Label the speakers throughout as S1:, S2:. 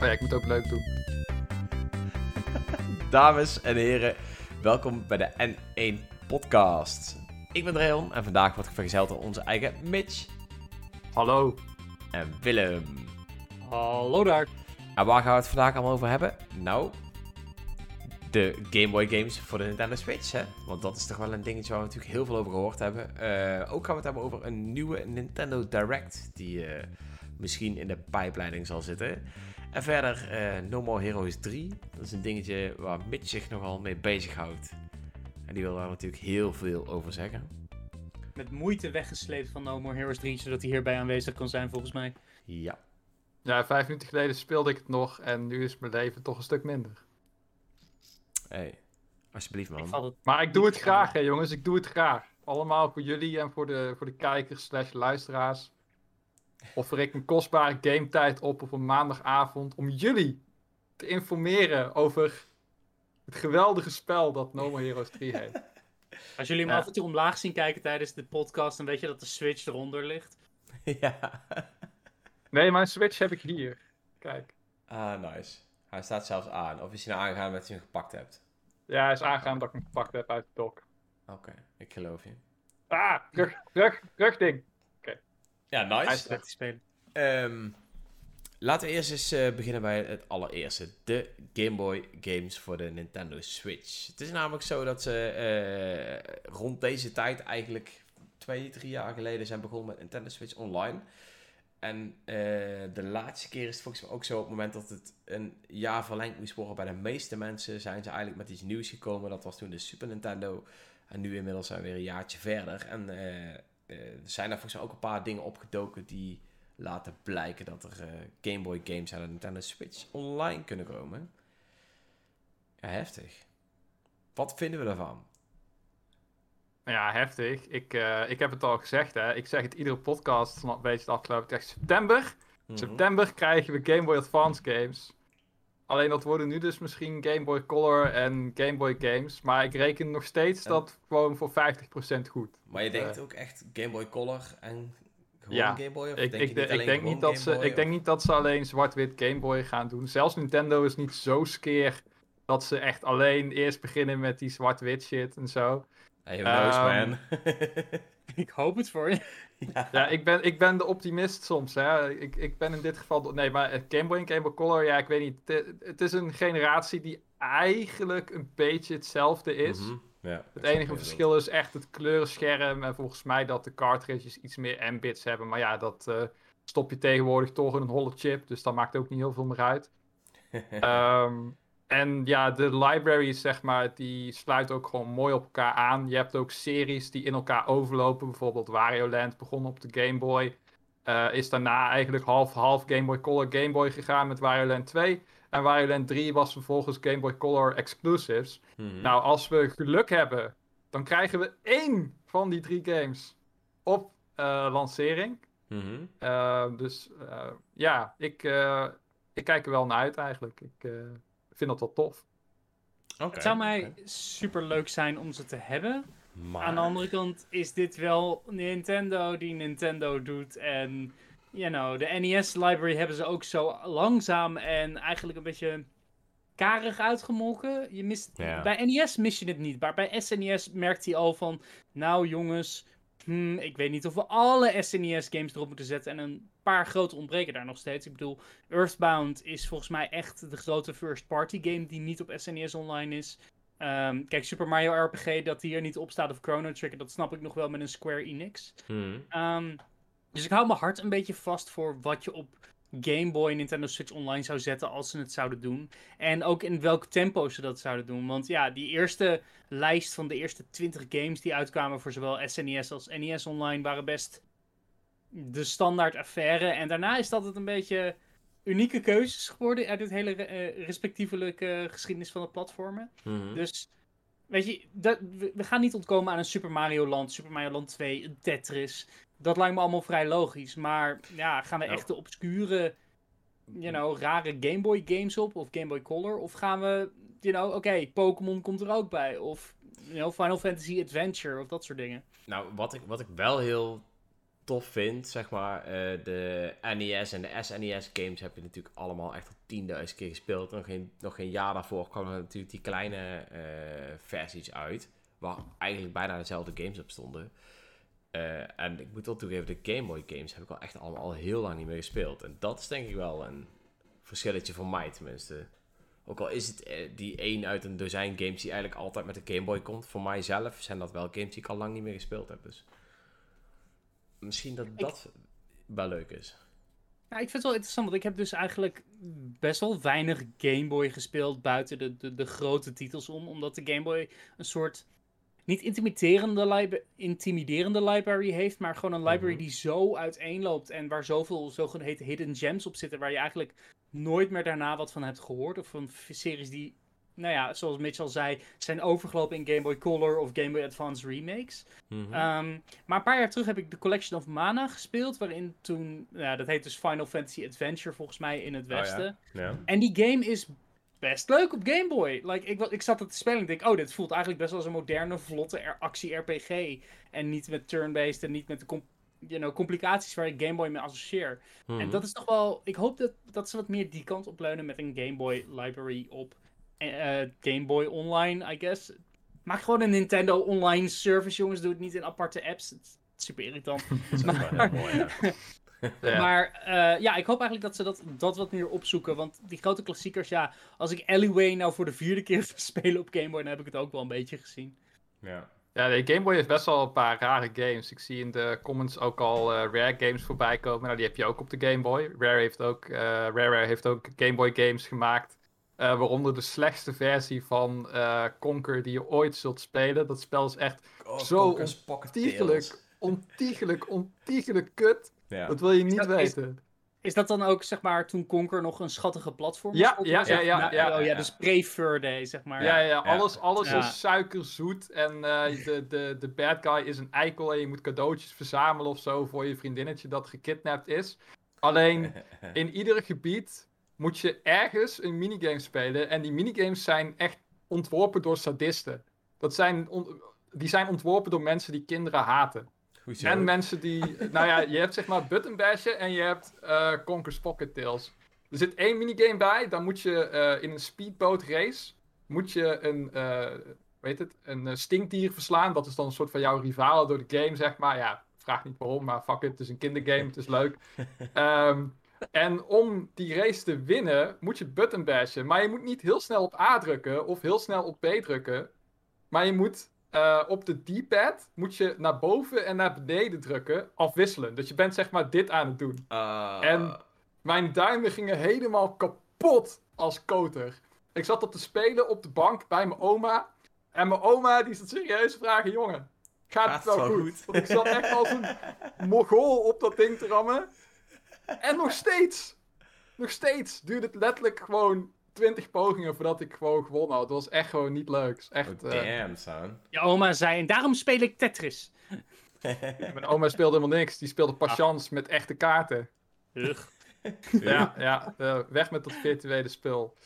S1: Oh ja, ik moet ook leuk doen.
S2: Dames en heren, welkom bij de N1 Podcast. Ik ben Dreon en vandaag word ik vergezeld door onze eigen Mitch
S1: Hallo.
S2: en Willem.
S3: Hallo daar.
S2: En waar gaan we het vandaag allemaal over hebben? Nou, de Game Boy games voor de Nintendo Switch, hè? Want dat is toch wel een dingetje waar we natuurlijk heel veel over gehoord hebben. Eh, ook gaan we het hebben over een nieuwe Nintendo Direct, die eh, misschien in de pijpleiding zal zitten. En verder eh, No More Heroes 3. Dat is een dingetje waar Mitch zich nogal mee bezighoudt. En die wil daar natuurlijk heel veel over zeggen.
S3: Met moeite weggesleept van No More Heroes 3, zodat hij hierbij aanwezig kan zijn volgens mij.
S2: Ja.
S1: Ja, vijf minuten geleden speelde ik het nog en nu is mijn leven toch een stuk minder.
S2: Hey, alsjeblieft man.
S1: Maar ik doe het graag, hè jongens. Ik doe het graag. Allemaal voor jullie en voor de, voor de kijkers slash luisteraars. Offer ik een kostbare gametijd op op een maandagavond om jullie te informeren over het geweldige spel dat No More Heroes 3 heet.
S3: Als jullie hem
S1: Ja.
S3: af en toe omlaag zien kijken tijdens de podcast, dan weet je dat de Switch eronder ligt.
S2: ja.
S1: Nee, mijn Switch heb ik hier. Kijk.
S2: Ah, nice. Hij staat zelfs aan. Of is hij nou aangegaan dat je hem gepakt hebt?
S1: Ja, hij is aangegaan dat ik hem gepakt heb uit de dock.
S2: Oké, ik geloof je.
S1: Ah, terug, terug ding.
S2: Ja, nice. Ehm, laten we eerst eens eh, beginnen bij het allereerste. De Game Boy games voor de Nintendo Switch. Het is namelijk zo dat ze eh, rond deze tijd eigenlijk twee, drie jaar geleden zijn begonnen met Nintendo Switch Online. En eh, de laatste keer is het volgens mij ook zo op het moment dat het een jaar verlengd moest worden bij de meeste mensen, zijn ze eigenlijk met iets nieuws gekomen. Dat was toen de Super Nintendo. En nu inmiddels zijn we weer een jaartje verder. En er zijn daar volgens mij ook een paar dingen opgedoken die laten blijken dat er eh, Game Boy games aan de Nintendo Switch online kunnen komen. Ja, heftig. Wat vinden we daarvan?
S1: Ja, heftig. Ik, eh, ik heb het al gezegd, hè. Ik zeg het iedere podcast een beetje de afgelopen tijd. September.
S2: Mhm.
S1: September krijgen we Game Boy Advance games. Alleen dat worden nu dus misschien Game Boy Color en Game Boy games. Maar ik reken nog steeds dat gewoon voor 50% goed.
S2: Maar je denkt
S1: Eh,
S2: ook echt Game Boy Color en gewoon
S1: Ja,
S2: Game Boy? Of
S1: Ik,
S2: denk
S1: ik, ik, denk niet dat ze,
S2: Boy,
S1: ik denk niet dat ze alleen zwart-wit Game Boy gaan doen. Zelfs Nintendo is niet zo skeer dat ze echt alleen eerst beginnen met die zwart-wit shit en zo.
S2: Hey, knows,
S1: Ehm,
S2: man.
S3: Ik hoop het voor je.
S1: Ja, ik ben, ik ben de optimist soms. Hè. Ik, ik ben in dit geval. de- Nee, maar Game Boy en Game Boy Color, ja, ik weet niet. Het, het is een generatie die eigenlijk een beetje hetzelfde is.
S2: Mhm. Ja,
S1: Het enige verschil is echt het kleurenscherm. En volgens mij dat de cartridges iets meer M-bits hebben. Maar ja, dat eh, stop je tegenwoordig toch in een holle chip. Dus dat maakt ook niet heel veel meer uit. Ehm, en ja, de libraries, zeg maar, die sluiten ook gewoon mooi op elkaar aan. Je hebt ook series die in elkaar overlopen. Bijvoorbeeld Wario Land begon op de Game Boy. Eh, is daarna eigenlijk half-half Game Boy Color Game Boy gegaan met Wario Land 2. En Wario Land 3 was vervolgens Game Boy Color exclusives.
S2: Mhm.
S1: Nou, als we geluk hebben, dan krijgen we één van die drie games op eh, lancering.
S2: Mhm.
S1: Eh, dus ja, ik, ik kijk er wel naar uit eigenlijk. Ik vind dat wel tof.
S2: Oké,
S3: Het zou mij super leuk zijn om ze te hebben.
S2: Maar...
S3: Aan de andere kant is dit wel Nintendo die Nintendo doet. En, you know, de NES-library hebben ze ook zo langzaam en eigenlijk een beetje karig uitgemolken. Je mist. Bij NES mis je het niet, maar bij SNES merkt hij al van... Nou jongens, hmm, ik weet niet of we alle SNES-games erop moeten zetten. En een paar grote ontbreken daar nog steeds. Ik bedoel, Earthbound is volgens mij echt de grote first-party game die niet op SNES online is. Ehm, kijk, Super Mario RPG, dat die er niet op staat of Chrono Trigger, dat snap ik nog wel met een Square Enix.
S2: Mhm.
S3: Ehm, dus ik hou mijn hart een beetje vast voor wat je op Game Boy en Nintendo Switch Online zou zetten als ze het zouden doen. En ook in welk tempo ze dat zouden doen. Want ja, die eerste lijst van de eerste 20 games die uitkwamen voor zowel SNES als NES Online waren best de standaard affaire. En daarna is dat het een beetje unieke keuzes geworden uit het hele eh, respectievelijke geschiedenis van de platformen.
S2: Mhm.
S3: Dus, weet je, dat, we, we gaan niet ontkomen aan een Super Mario Land, Super Mario Land 2, een Tetris. Dat lijkt me allemaal vrij logisch. Maar ja, gaan we
S2: Nou.
S3: echt de obscure, you know, rare Game Boy games op? Of Game Boy Color? Of gaan we, you know, oké, Pokémon komt er ook bij. Of, you know, Final Fantasy Adventure of dat soort dingen.
S2: Nou, wat ik, wat ik wel heel tof vind, zeg maar, eh, de NES en de SNES games heb je natuurlijk allemaal echt al 10.000 keer gespeeld. Nog geen, nog geen jaar daarvoor kwamen natuurlijk die kleine eh, versies uit, waar eigenlijk bijna dezelfde games op stonden. Eh, en ik moet wel toegeven, de Game Boy games heb ik al echt allemaal al heel lang niet meer gespeeld. En dat is denk ik wel een verschilletje voor mij tenminste. Ook al is het die één uit een dozijn games die eigenlijk altijd met de Game Boy komt. Voor mijzelf zijn dat wel games die ik al lang niet meer gespeeld heb. Dus misschien dat dat wel leuk is.
S3: Ja, ik vind het wel interessant, want ik heb dus eigenlijk best wel weinig Game Boy gespeeld buiten de, de, de grote titels om. Omdat de Game Boy een soort, niet intimiderende, intimiderende library heeft, maar gewoon een library
S2: Mhm.
S3: die zo uiteenloopt en waar zoveel zogeheten hidden gems op zitten, waar je eigenlijk nooit meer daarna wat van hebt gehoord. Of van series die, nou ja, zoals Mitch al zei, zijn overgelopen in Game Boy Color of Game Boy Advance remakes.
S2: Mhm.
S3: Ehm, maar een paar jaar terug heb ik de Collection of Mana gespeeld, waarin toen, ja, dat heet dus Final Fantasy Adventure volgens mij in het
S2: Oh ja.
S3: westen.
S2: ja.
S3: En die game is best leuk op Game Boy. Like, ik, ik zat het te spelen en ik denk, oh, dit voelt eigenlijk best wel als een moderne, vlotte er- actie-RPG. En niet met turn-based en niet met de you know, complicaties waar ik Game Boy mee associeer. En
S2: Mhm.
S3: dat is toch wel, ik hoop dat, dat ze wat meer die kant op leunen met een Game Boy library op eh, eh, Game Boy Online, I guess. Maak gewoon een Nintendo Online service, jongens. Doe het niet in aparte apps. Het is super irritant.
S2: Dat is mooi, ja.
S3: Maar eh, ja, ik hoop eigenlijk dat ze dat, dat wat meer opzoeken. Want die grote klassiekers, ja, als ik Alleyway nou voor de vierde keer spelen op Game Boy, dan heb ik het ook wel een beetje gezien.
S2: ja.
S1: Ja, de Game Boy heeft best wel een paar rare games. Ik zie in de comments ook al eh, Rare games voorbij komen. Nou, die heb je ook op de Game Boy. Rare heeft ook, eh, Rare heeft ook Game Boy games gemaakt. Eh, waaronder de slechtste versie van eh, Conker die je ooit zult spelen. Dat spel is echt
S2: Oh,
S1: Zo ontiegelijk, ontiegelijk, ontiegelijk kut.
S2: Ja.
S1: Dat wil je niet
S3: dat-
S1: weten.
S3: Is dat dan ook, zeg maar, toen Conker nog een schattige platform
S1: Ja,
S3: was?
S1: ja, ja, ja,
S3: Nou,
S1: ja,
S3: oh, ja,
S2: ja.
S3: dus pre-Fur Day, zeg maar.
S1: Ja, ja,
S2: ja.
S1: alles, alles
S3: Ja.
S1: is suikerzoet. En eh, de, de, de bad guy is een eikel. En je moet cadeautjes verzamelen of zo voor je vriendinnetje dat gekidnapt is. Alleen in ieder gebied moet je ergens een minigame spelen. En die minigames zijn echt ontworpen door sadisten. Dat zijn die zijn ontworpen door mensen die kinderen haten.
S2: Hoezo?
S1: En mensen die. Nou ja, je hebt zeg maar Button Bashen en je hebt eh Conker's Pocket Tales. Er zit één minigame bij, dan moet je eh, in een speedboat race. Moet je een. eh weet het? Een stinkdier verslaan. Dat is dan een soort van jouw rivaal door de game, zeg maar. Ja, vraag niet waarom, maar fuck it. Het is een kindergame, het is leuk. Ehm, en om die race te winnen, moet je button bashen. Maar je moet niet heel snel op A drukken of heel snel op B drukken. Maar je moet eh, op de D-pad moet je naar boven en naar beneden drukken, afwisselen. Dus je bent zeg maar dit aan het doen.
S2: Ah,
S1: En- Mijn duimen gingen helemaal kapot als koter. Ik zat op te spelen op de bank bij mijn oma. En mijn oma die zat serieus te vragen, jongen, gaat, het wel goed? Want ik zat echt als een mogol op dat ding te rammen. En nog steeds, nog steeds duurde het letterlijk gewoon 20 pogingen voordat ik gewoon gewonnen had. Het was echt gewoon niet leuk. Echt,
S2: Oh,
S1: eh,
S2: damn, son.
S3: Je oma zei, en daarom speel ik Tetris.
S1: Mijn oma speelde helemaal niks. Die speelde patience met echte kaarten.
S3: Ugh.
S1: Ja, ja eh, weg met dat virtuele spul.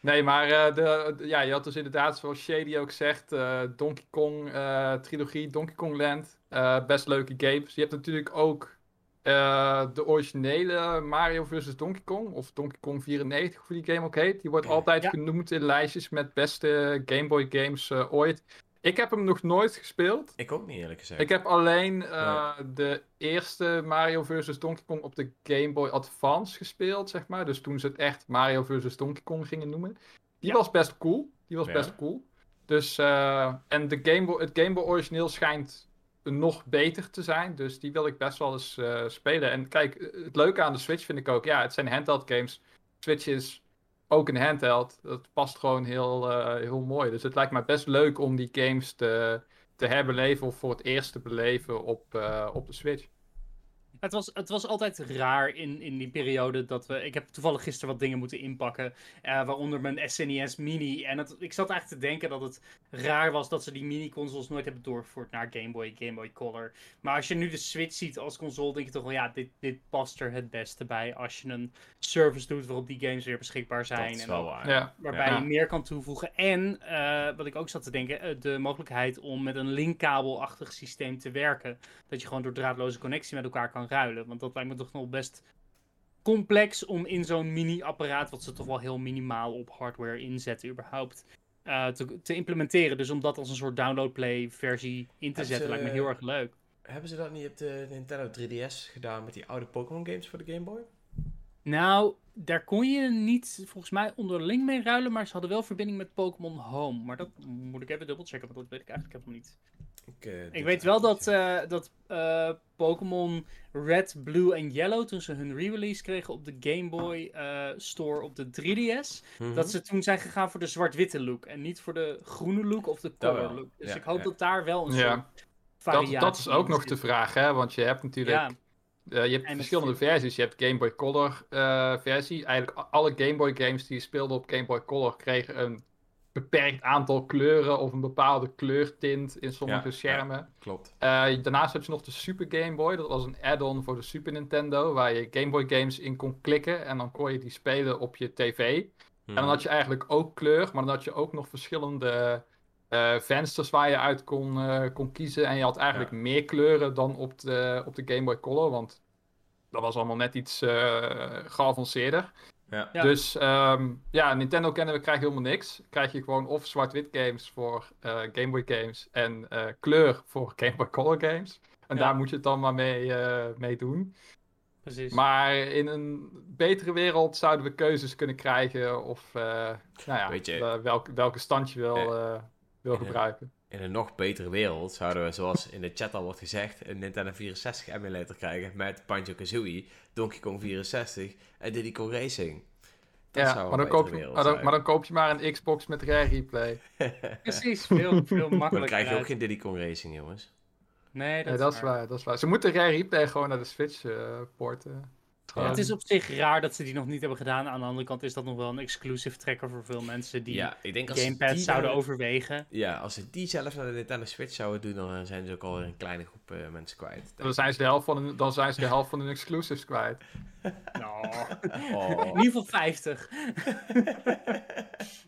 S1: Nee, maar eh, de, de- ja, je had dus inderdaad, zoals Shady ook zegt, eh, Donkey Kong eh, trilogie, Donkey Kong Land. eh, best leuke games. Je hebt natuurlijk ook eh, de originele Mario vs. Donkey Kong, of Donkey Kong 94, hoe die game ook heet. Die wordt altijd
S3: Ja.
S1: genoemd in lijstjes met beste Game Boy games eh, ooit. Ik heb hem nog nooit gespeeld.
S2: Ik ook niet, eerlijk gezegd.
S1: Ik heb alleen eh, de eerste Mario vs. Donkey Kong op de Game Boy Advance gespeeld, zeg maar. Dus toen ze het echt Mario vs. Donkey Kong gingen noemen. Die
S3: Ja.
S1: was best cool. Die was
S2: Ja.
S1: best cool. Dus, eh, en de Game Boy, het Game Boy origineel schijnt nog beter te zijn. Dus die wil ik best wel eens eh, spelen. En kijk, eh, het leuke aan de Switch vind ik ook, ja, het zijn handheld games. Switch is ook een handheld. Dat past gewoon heel, eh, heel mooi. Dus het lijkt me best leuk om die games te, te herbeleven of voor het eerst te beleven op, op de Switch.
S3: Het was, het was altijd raar in, in die periode dat we... Ik heb toevallig gisteren wat dingen moeten inpakken. eh, waaronder mijn SNES Mini. En het, ik zat eigenlijk te denken dat het raar was dat ze die mini-consoles nooit hebben doorgevoerd naar Game Boy, Game Boy Color. Maar als je nu de Switch ziet als console, denk je toch wel... Ja, dit, dit past er het beste bij als je een service doet waarop die games weer beschikbaar zijn.
S2: Dat is
S3: en
S2: wel waar.
S1: Ja.
S3: Waarbij
S1: Ja.
S3: je meer kan toevoegen. En, eh, wat ik ook zat te denken, eh, de mogelijkheid om met een linkkabelachtig systeem te werken. Dat je gewoon door draadloze connectie met elkaar kan ruilen. Want dat lijkt me toch nog best complex om in zo'n mini-apparaat, wat ze toch wel heel minimaal op hardware inzetten überhaupt, eh, te, te implementeren. Dus om dat als een soort download-play versie in te
S2: Hebben
S3: zetten,
S2: ze-
S3: lijkt me heel erg leuk.
S2: Hebben ze dat niet op de Nintendo 3DS gedaan met die oude Pokémon games voor de Game Boy?
S3: Nou, daar kon je niet volgens mij onderling mee ruilen, maar ze hadden wel verbinding met Pokémon Home. Maar dat moet ik even dubbelchecken, want dat weet ik eigenlijk helemaal niet.
S2: Ik, eh,
S3: Ik weet wel dat, eh, dat eh, Pokémon Red, Blue en Yellow, toen ze hun re-release kregen op de Game Boy eh, Store op de 3DS,
S2: niet. Mhm.
S3: dat ze toen zijn gegaan voor de zwart-witte look en niet voor de groene look of de color look. Dus
S2: Ja,
S3: ik hoop
S2: ja.
S3: dat daar wel een
S1: Ja.
S3: soort variatie
S1: Dat, dat is ook nog de vraag, hè? Want je hebt natuurlijk Eh, je hebt verschillende versies. Je hebt Game Boy Color eh, versie. Eigenlijk alle Game Boy games die je speelde op Game Boy Color kregen een beperkt aantal kleuren of een bepaalde kleurtint in sommige
S2: Ja, ja.
S1: schermen.
S2: Klopt.
S1: Eh, daarnaast heb je nog de Super Game Boy. Dat was een add-on voor de Super Nintendo waar je Game Boy games in kon klikken en dan kon je die spelen op je tv. En dan had je eigenlijk ook kleur, maar dan had je ook nog verschillende eh, vensters waar je uit kon, eh, kon kiezen. En je had eigenlijk meer kleuren dan op de, op de Game Boy Color, want dat was allemaal net iets eh geavanceerder.
S2: Ja.
S3: Ja.
S1: Dus ehm, ja, Nintendo kennen we krijgen helemaal niks. Krijg je gewoon of zwart-wit games voor eh, Game Boy games en eh, kleur voor Game Boy Color games. En
S3: Ja.
S1: daar moet je het dan maar mee, eh, mee doen.
S3: precies.
S1: Maar in een betere wereld zouden we keuzes kunnen krijgen of eh, nou ja,
S2: Weet je-
S1: welke, welke stand je wil, wil
S2: eh,
S1: gebruiken.
S2: In een nog betere wereld zouden we, zoals in de chat al wordt gezegd, een Nintendo 64 emulator krijgen met Banjo-Kazooie, Donkey Kong 64 en Diddy Kong Racing. Dat
S1: Ja,
S2: zou
S1: maar
S2: een
S1: dan, koop je, maar, dan,
S2: zijn.
S1: maar dan koop je maar een Xbox met Rare Replay.
S3: Precies, veel, veel
S2: Maar dan
S3: makkelijker.
S2: krijg je ook geen Diddy Kong Racing, jongens.
S3: Nee, dat,
S1: Nee,
S3: is,
S1: dat is
S3: waar.
S1: waar, dat is waar. Ze moeten Rare Replay gewoon naar de Switch eh, porten.
S3: Ja, het is op zich raar dat ze die nog niet hebben gedaan. Aan de andere kant is dat nog wel een exclusive tracker voor veel mensen die
S2: ja, ik denk als ze
S3: Gamepad
S2: die
S3: zouden
S2: dan-
S3: overwegen.
S2: Ja, als ze die zelf naar de Nintendo Switch zouden doen, dan zijn ze ook alweer een kleine groep eh, mensen kwijt.
S1: Dan zijn, ze de helft van hun, dan zijn ze de helft van hun exclusives kwijt.
S3: Nou,
S2: Oh.
S3: in ieder geval 50.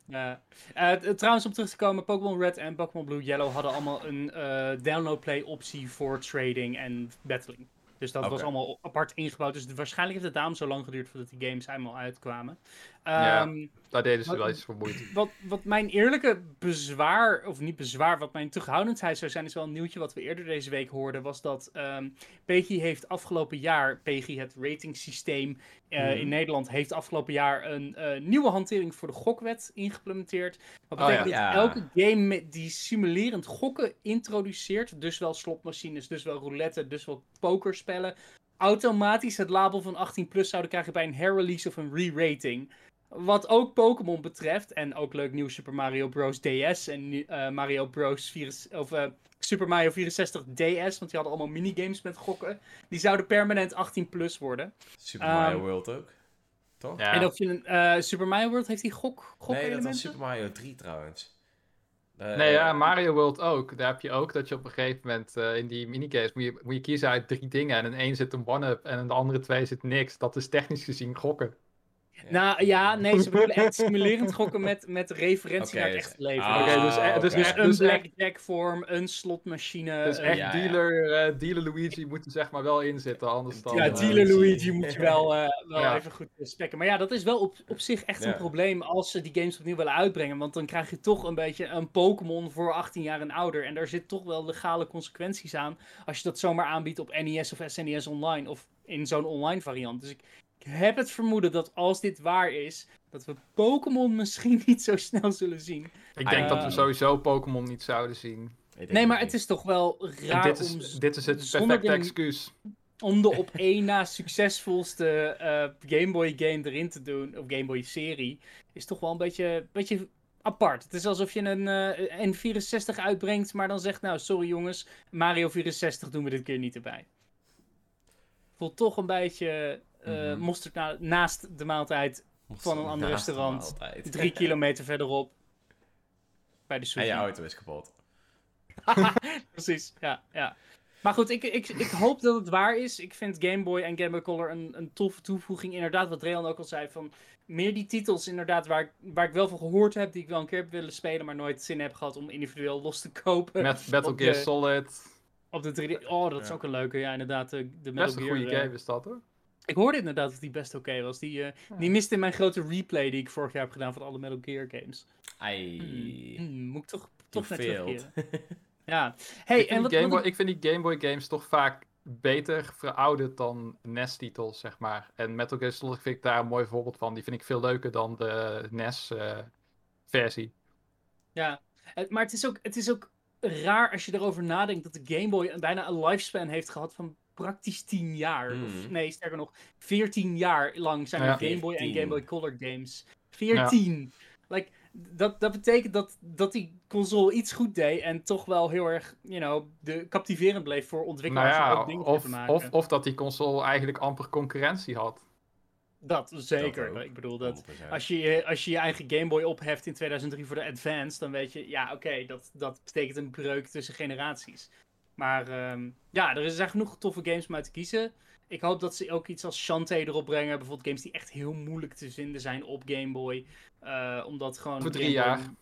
S3: Ja. Eh, trouwens, om terug te komen, Pokémon Red en Pokémon Blue Yellow hadden allemaal een eh download play optie voor trading en battling. Dus dat was allemaal apart ingebouwd. Dus waarschijnlijk heeft het daarom zo lang geduurd voordat die games helemaal uitkwamen.
S1: Ja.
S3: Ehm,
S1: Daar deden ze wel iets voor moeite.
S3: wat, wat mijn eerlijke bezwaar, of niet bezwaar, wat mijn terughoudendheid zou zijn, is wel een nieuwtje wat we eerder deze week hoorden, was dat ehm PEGI heeft afgelopen jaar, PEGI het ratingsysteem eh,
S2: Mhm.
S3: in Nederland, heeft afgelopen jaar een eh, nieuwe hantering voor de gokwet geïmplementeerd. Wat
S1: Oh,
S3: betekent
S2: ja.
S3: dat
S2: Ja.
S3: elke game die simulerend gokken introduceert, dus wel slotmachines, dus wel roulette, dus wel pokerspellen, automatisch het label van 18 plus zouden krijgen bij een herrelease of een re-rating. Wat ook Pokémon betreft, en ook leuk nieuw Super Mario Bros. DS en eh, Mario Bros. 4, of, eh, Super Mario 64 DS, want die hadden allemaal minigames met gokken. Die zouden permanent 18 plus worden.
S2: Super Mario
S3: Ehm,
S2: World ook. Toch?
S1: Ja.
S3: En of je een eh, Super Mario World heeft die gok, gok
S2: nee, dat was Super Mario 3 trouwens. Eh,
S1: Nee, ja, Mario World ook. Daar heb je ook dat je op een gegeven moment eh, in die minigames moet je, moet je kiezen uit drie dingen. En in één zit een one-up en in de andere twee zit niks. Dat is technisch gezien gokken.
S3: Nou ja, nee, ze bedoelen echt simulerend gokken met, met referentie naar het
S2: dus-
S3: echte leven.
S2: Ah,
S1: Oké, dus, eh, dus.
S3: Dus een
S1: dus
S3: blackjack vorm, een slotmachine.
S1: Dus echt
S2: ja, ja.
S1: dealer, eh, dealer Luigi moet er zeg maar wel in zitten, anders dan...
S3: Ja,
S2: Oh,
S3: dealer. Luigi moet je wel, eh, wel
S1: Ja.
S3: even goed spekken. Maar ja, dat is wel op, op zich echt
S2: Ja.
S3: een probleem als ze die games opnieuw willen uitbrengen. Want dan krijg je toch een beetje een Pokémon voor 18 jaar en ouder. En daar zit toch wel legale consequenties aan als je dat zomaar aanbiedt op NES of SNES Online. Of in zo'n online variant. Dus ik, ik heb het vermoeden dat als dit waar is, dat we Pokémon misschien niet zo snel zullen zien.
S1: Ik denk dat we sowieso Pokémon niet zouden zien.
S3: Nee, maar het is toch wel raar
S1: dit,
S3: om...
S1: is, dit is het perfecte excuus.
S3: om de op één na succesvolste eh, Game Boy game erin te doen, of Game Boy serie, is toch wel een beetje, beetje apart. Het is alsof je een eh, N64 uitbrengt, maar dan zegt, nou sorry jongens, Mario 64 doen we dit keer niet erbij. voelt toch een beetje eh
S2: Mhm.
S3: mosterd na- naast de maaltijd van een ander restaurant. drie kilometer verderop. Bij de
S2: En
S3: sushi.
S2: je auto is kapot.
S3: Precies, ja, ja. Maar goed, ik, ik, ik hoop dat het waar is. Ik vind Game Boy en Game Boy Color een, een toffe toevoeging. Inderdaad, wat Rehan ook al zei, van meer die titels inderdaad waar ik, waar ik wel van gehoord heb, die ik wel een keer heb willen spelen, maar nooit zin heb gehad om individueel los te kopen.
S1: Met Metal
S3: op
S1: Gear Solid.
S3: Op de 3D. Oh, dat is
S2: Ja.
S3: ook een leuke. Ja, inderdaad. De, de Metal
S1: Best een goede
S3: eh,
S1: game is dat hoor.
S3: Ik hoorde inderdaad dat die best oké was. Die, eh, die miste in mijn grote replay die ik vorig jaar heb gedaan van alle Metal Gear games.
S2: Ai.
S3: Hmm, moet ik toch, toch
S2: failed.
S3: terugkeren. Ja. Hey,
S1: ik,
S3: en
S1: vind
S3: wat,
S1: Game
S3: wat
S1: Boy, ik vind die Game Boy games toch vaak beter verouderd dan NES-titels, zeg maar. En Metal Gear Solid vind ik daar een mooi voorbeeld van. Die vind ik veel leuker dan de NES-versie.
S3: Ja, het- maar het is, ook, het is ook raar als je erover nadenkt dat de Game Boy bijna een lifespan heeft gehad van praktisch 10 jaar. Of
S2: Mm.
S3: nee, sterker nog, 14 jaar lang zijn er
S1: Ja.
S3: Game Boy en
S2: 14.
S3: Game Boy Color games. 14! Like, dat, dat betekent dat, dat die console iets goed deed en toch wel heel erg, you know, de, captiverend bleef voor
S1: nou
S3: ontwikkelaars om
S1: ja,
S3: ook dingen
S1: of,
S3: te maken.
S1: of, of dat die console eigenlijk amper concurrentie had.
S3: dat zeker. ik bedoel, dat,
S2: 100%.
S3: Als je, je- als je je eigen Game Boy opheft in 2003 voor de Advance, dan weet je, ja, oké, dat, dat betekent een breuk tussen generaties. Maar ehm, ja, er zijn genoeg toffe games om uit te kiezen. Ik hoop dat ze ook iets als Shantae erop brengen. Bijvoorbeeld games die echt heel moeilijk te vinden zijn op Game Boy. Eh, omdat gewoon.
S1: Voor drie
S3: Game Boy-
S1: jaar.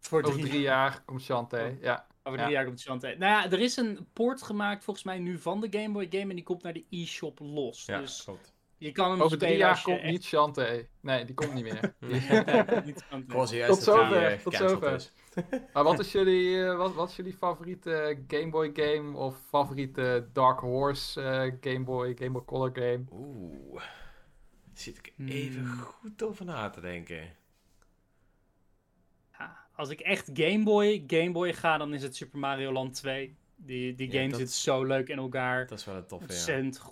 S3: Voor
S1: Over
S3: drie,
S1: drie jaar komt Shantae.
S3: Oh.
S1: Ja.
S3: Over
S1: Ja.
S3: drie jaar komt Shantae. Nou ja, er is een port gemaakt volgens mij nu van de Game Boy game. En die komt naar de e-shop los.
S2: Ja,
S3: dus
S2: klopt.
S3: je kan hem
S1: Over drie
S3: spelen
S1: jaar komt
S3: echt-
S1: niet Shantae. Nee, die komt niet meer.
S3: niet
S2: was juist
S1: Tot zover, tot zover. Maar wat is jullie, eh, wat, wat is jullie favoriete Game Boy game of favoriete Dark Horse eh, Game Boy, Game Boy Color game?
S2: Oeh. Zit ik even
S3: Hmm.
S2: goed over na te denken.
S3: Ja, als ik echt Game Boy, Game Boy ga, dan is het Super Mario Land 2. Die, die
S2: Ja,
S3: game
S2: dat-
S3: zit zo leuk in elkaar.
S2: Dat is wel een toffe, ja.
S3: Ontzettend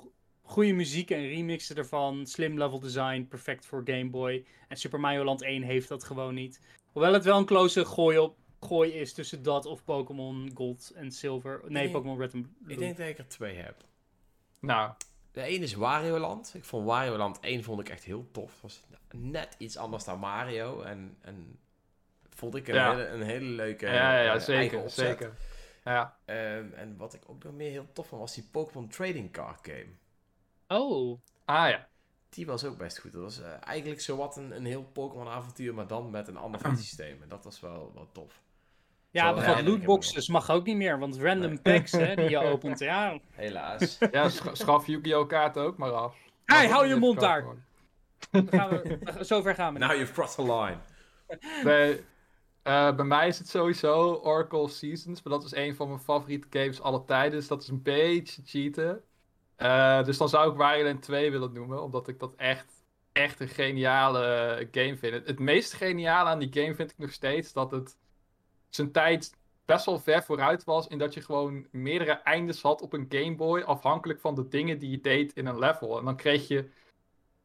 S3: goede muziek en remixen ervan. Slim level design, perfect voor Game Boy. En Super Mario Land 1 heeft dat gewoon niet. Hoewel het wel een close gooi, op, gooi is tussen dat of Pokémon Gold en Silver. Nee, Pokémon Red en Blue.
S2: Ik denk dat ik er twee heb.
S1: Nou,
S2: De een is Wario Land. Ik vond Wario Land 1 vond ik echt heel tof. Het was net iets anders dan Mario. En, en vond ik een,
S1: Ja.
S2: hele, een hele leuke
S1: ja, ja, ja,
S2: eh,
S1: zeker, zeker. Ja,
S2: Ehm, en wat ik ook nog meer heel tof vond, was die Pokémon Trading Card Game.
S3: Oh,
S1: ah ja.
S2: Die was ook best goed. Dat was eh, eigenlijk zowat een, een heel Pokémon avontuur, maar dan met een ander systeem. En dat was wel, wel tof.
S3: ja,
S2: Zo,
S3: bijvoorbeeld lootboxes mag ook niet meer. Want random packs hè, die je opent, ja.
S2: Helaas.
S1: Ja, sch- schaf Yu-Gi-Oh! kaarten ook maar af.
S3: Hey,
S1: Dat
S3: hou je mond daar. Dan gaan we, zover gaan we.
S2: Now you've crossed the line.
S1: Nee, eh, bij mij is het sowieso Oracle Seasons, maar dat is een van mijn favoriete games alle tijden. Dus dat is een beetje cheaten. Eh, dus dan zou ik Wario Land 2 willen noemen, omdat ik dat echt, echt een geniale game vind. Het, meest geniale aan die game vind ik nog steeds dat het zijn tijd best wel ver vooruit was in dat je gewoon meerdere eindes had op een Game Boy, afhankelijk van de dingen die je deed in een level. En dan kreeg je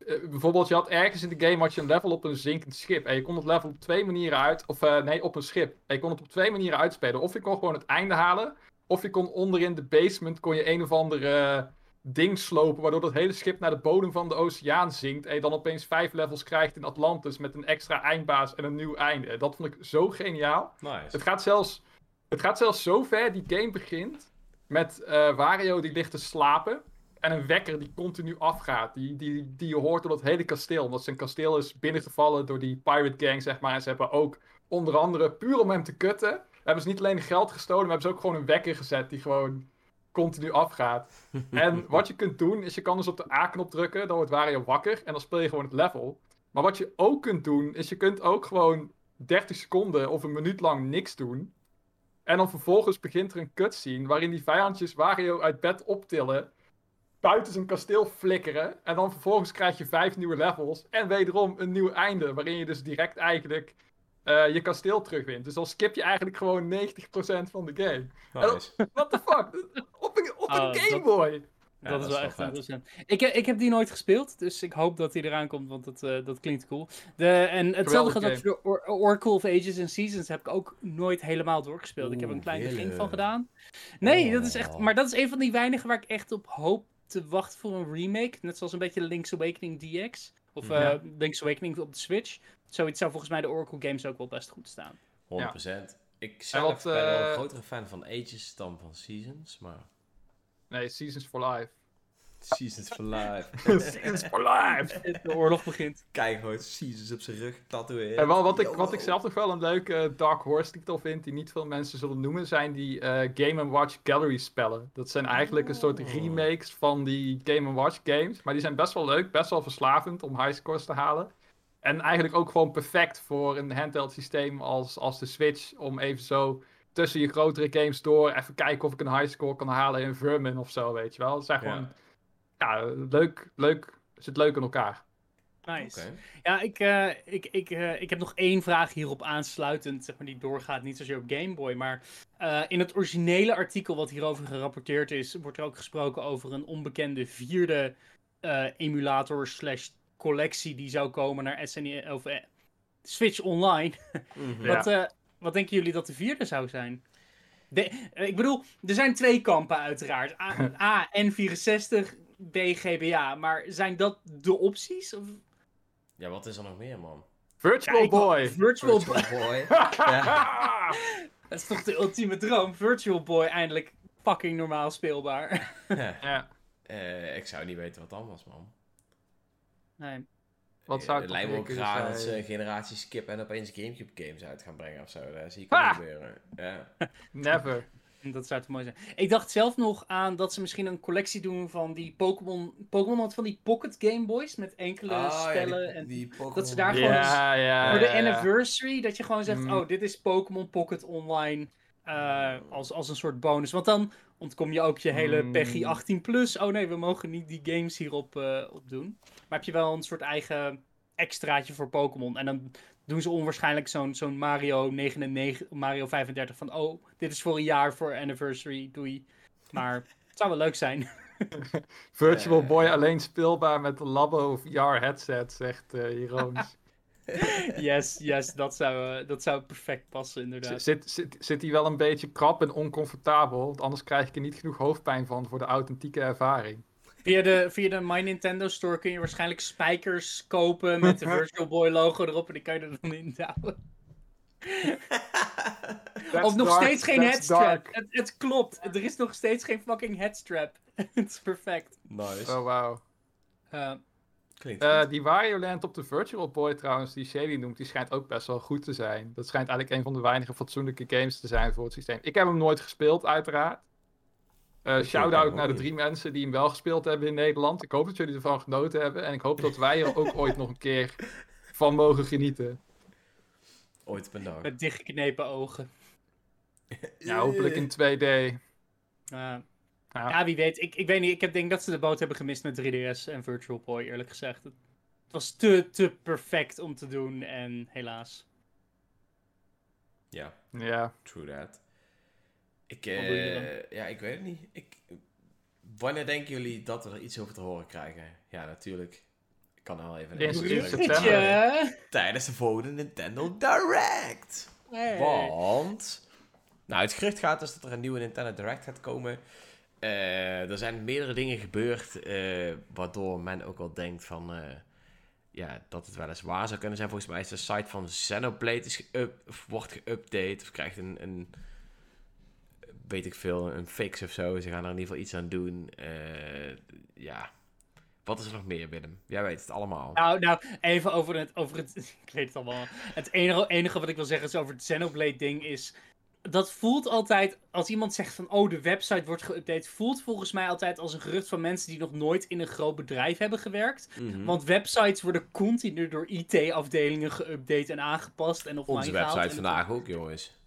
S1: eh, bijvoorbeeld, je had ergens in de game had je een level op een zinkend schip. En je kon het level op twee manieren uit. Of eh, nee, op een schip. En je kon het op twee manieren uitspelen. Of je kon gewoon het einde halen. Of je kon onderin de basement kon je een of andere eh, ding slopen. Waardoor dat hele schip naar de bodem van de oceaan zinkt. En je dan opeens vijf levels krijgt in Atlantis. Met een extra eindbaas en een nieuw einde. Dat vond ik zo geniaal.
S2: Nice.
S1: Het gaat zelfs, het gaat zelfs zo ver, die game begint met eh, Wario die ligt te slapen. En een wekker die continu afgaat. Die, die, die je hoort door dat hele kasteel. Omdat zijn kasteel is binnengevallen door die pirate gang, zeg maar. En ze hebben ook onder andere, puur om hem te kutten... hebben ze niet alleen geld gestolen, maar hebben ze ook gewoon een wekker gezet die gewoon continu afgaat. En wat je kunt doen, is je kan dus op de A-knop drukken, dan wordt Wario wakker en dan speel je gewoon het level. Maar wat je ook kunt doen, is je kunt ook gewoon 30 seconden of een minuut lang niks doen. En dan vervolgens begint er een cutscene waarin die vijandjes Wario uit bed optillen, buiten zijn kasteel flikkeren. En dan vervolgens krijg je vijf nieuwe levels en wederom een nieuw einde, waarin je dus direct eigenlijk eh, je kasteel terugwint. Dus dan skip je eigenlijk gewoon 90% van de game.
S2: Nice.
S1: What the fuck? Op een, op een
S3: Oh,
S1: Game
S3: dat-
S1: Boy!
S2: Ja,
S3: dat is wel
S2: wel
S3: echt interessant. Ik, heb- ik heb die nooit gespeeld, dus ik hoop dat die eraan komt, want dat, eh, dat klinkt cool. De, en hetzelfde gaat ook
S1: game.
S3: voor Or- Oracle of Ages and Seasons. Heb ik ook nooit helemaal doorgespeeld. ik heb er een klein begin van gedaan. Nee, dat is echt.
S2: Oh.
S3: Maar dat is een van die weinigen waar ik echt op hoop te wachten voor een remake. Net zoals een beetje Link's Awakening DX. Of
S2: Ja.
S3: eh, Link's Awakening op de Switch. Zoiets zou volgens mij de Oracle Games ook wel best goed staan.
S2: 100%. Ik zelf
S1: wat,
S2: ben wel een
S1: eh,
S2: grotere fan van Ages dan van Seasons, maar...
S1: Nee, Seasons for Life.
S2: Seasons for life.
S1: Seasons for Life!
S3: De oorlog begint.
S2: Kijk gewoon Seasons op zijn rug tatoeëren.
S1: En wel, wat, ik, wat ik zelf nog wel een leuke eh, Dark Horse titel vind, die niet veel mensen zullen noemen, zijn die eh, Game Watch Gallery spellen. Dat zijn eigenlijk een soort
S2: Oh.
S1: remakes van die Game Watch games. Maar die zijn best wel leuk, best wel verslavend om high scores te halen. En eigenlijk ook gewoon perfect voor een handheld systeem als, als de Switch. Om even zo tussen je grotere games door even kijken of ik een high score kan halen in Vermin of zo, weet je wel. Het zijn gewoon, ja, leuk, leuk, zit leuk in elkaar.
S3: Nice. Ja, ik, eh, ik, ik, eh, ik heb nog één vraag hierop aansluitend, zeg maar, die doorgaat niet zozeer op Game Boy. Maar eh, in het originele artikel wat hierover gerapporteerd is, wordt er ook gesproken over een onbekende vierde eh, emulator slash collectie die zou komen naar SNE, of, eh, Switch Online.
S2: Mhm.
S1: Ja.
S3: Wat, eh, wat denken jullie dat de vierde zou zijn? De, ik bedoel, er zijn twee kampen uiteraard. A, A N64, B GBA. Maar zijn dat de opties? Of...
S2: Ja, wat is er nog meer, man?
S1: Virtual
S3: Ja,
S1: Boy!
S3: Virtual Boy.
S2: Virtual Boy. ja.
S3: Dat is toch de ultieme droom? Virtual Boy eindelijk fucking normaal speelbaar.
S1: ja.
S2: Eh, ik zou niet weten wat dan was, man.
S3: Nee.
S1: Wat zou
S2: Eh,
S1: het
S2: lijkt me ook graag dat ze een generatie skip en opeens Gamecube games uit gaan brengen of zo. Dat zie ik gebeuren. Ja.
S1: Never.
S3: Dat zou te mooi zijn. Ik dacht zelf nog aan dat ze misschien een collectie doen van die Pokémon. Pokémon had van die Pocket Game Boys met enkele
S2: ja,
S3: spellen.
S2: die-
S3: en
S2: die Pokémon-
S3: dat ze daar gewoon
S1: Ja, ja.
S3: voor de anniversary, dat je gewoon zegt:
S1: Mm.
S3: Oh, dit is Pokémon Pocket Online. eh, als, als een soort bonus. Want dan ontkom je ook je hele
S1: Mm.
S3: PEGI 18 plus. Oh nee, we mogen niet die games hierop eh, op doen. Maar heb je wel een soort eigen extraatje voor Pokémon. En dan doen ze onwaarschijnlijk zo'n zo'n Mario 99, Mario 35 van oh, dit is voor een jaar voor anniversary, doei. Maar het zou wel leuk zijn.
S1: Virtual
S2: Eh.
S1: Boy alleen speelbaar met de Labo VR headset, zegt eh Jeroens.
S3: yes, yes, dat zou, eh, dat zou perfect passen inderdaad.
S1: zit, zit, zit hij wel een beetje krap en oncomfortabel? Want anders krijg ik er niet genoeg hoofdpijn van voor de authentieke ervaring.
S3: Via de, via de My Nintendo Store kun je waarschijnlijk spijkers kopen met de Virtual Boy logo erop en die kan je er dan in douwen. Of nog
S1: dark,
S3: steeds geen
S1: that's
S3: headstrap. Het, het klopt, er is nog steeds geen fucking headstrap. Het is perfect.
S2: Nice.
S1: Oh, wauw.
S3: Eh,
S2: Klinkt
S1: Eh,
S2: goed.
S1: die Wario Land op de Virtual Boy trouwens, die Shady noemt, die schijnt ook best wel goed te zijn. Dat schijnt eigenlijk een van de weinige fatsoenlijke games te zijn voor het systeem. Ik heb hem nooit gespeeld, uiteraard. Eh
S2: Ik
S1: Shout-out naar de drie mensen die hem wel gespeeld hebben in Nederland. Ik hoop dat jullie ervan genoten hebben. En ik hoop dat wij er ook ooit nog een keer van mogen genieten.
S2: Ooit op een dag.
S3: met dichtgeknepen ogen.
S1: Ja, hopelijk in 2D.
S3: Eh,
S1: Ja.
S3: ja, wie weet. Ik, ik weet niet, ik heb, denk dat ze de boot hebben gemist met 3DS en Virtual Boy, eerlijk gezegd. Het, het was te, te perfect om te doen en helaas.
S2: Ja,
S1: Ja.
S2: true that. Ik, eh, ja, ik weet het niet. Ik, wanneer denken jullie dat we er iets over te horen krijgen? Ja, natuurlijk. Ik kan er wel even...
S1: In september.
S3: Bruggetje.
S2: Tijdens de volgende Nintendo Direct.
S3: Hey.
S2: Want... Nou, het gerucht gaat dus dat er een nieuwe Nintendo Direct gaat komen. Eh, er zijn meerdere dingen gebeurd, eh, waardoor men ook wel denkt van... eh, ja, dat het wel eens waar zou kunnen zijn. Volgens mij is de site van Xenoblade is wordt geüpdate of krijgt een, een... Weet ik veel, een fix of zo. Ze gaan er in ieder geval iets aan doen. Eh, ja. Wat is er nog meer, Willem? Jij weet het allemaal.
S3: Nou, nou, even over het, over het. Ik weet het allemaal. Het enige, enige wat ik wil zeggen is over het Xenoblade-ding is. Dat voelt altijd, als iemand zegt van, oh, de website wordt geüpdate, voelt volgens mij altijd als een gerucht van mensen die nog nooit in een groot bedrijf hebben gewerkt.
S2: Mhm.
S3: Want websites worden continu door IT-afdelingen geüpdate en aangepast en offline
S2: Onze website
S3: En-
S2: vandaag ook, jongens.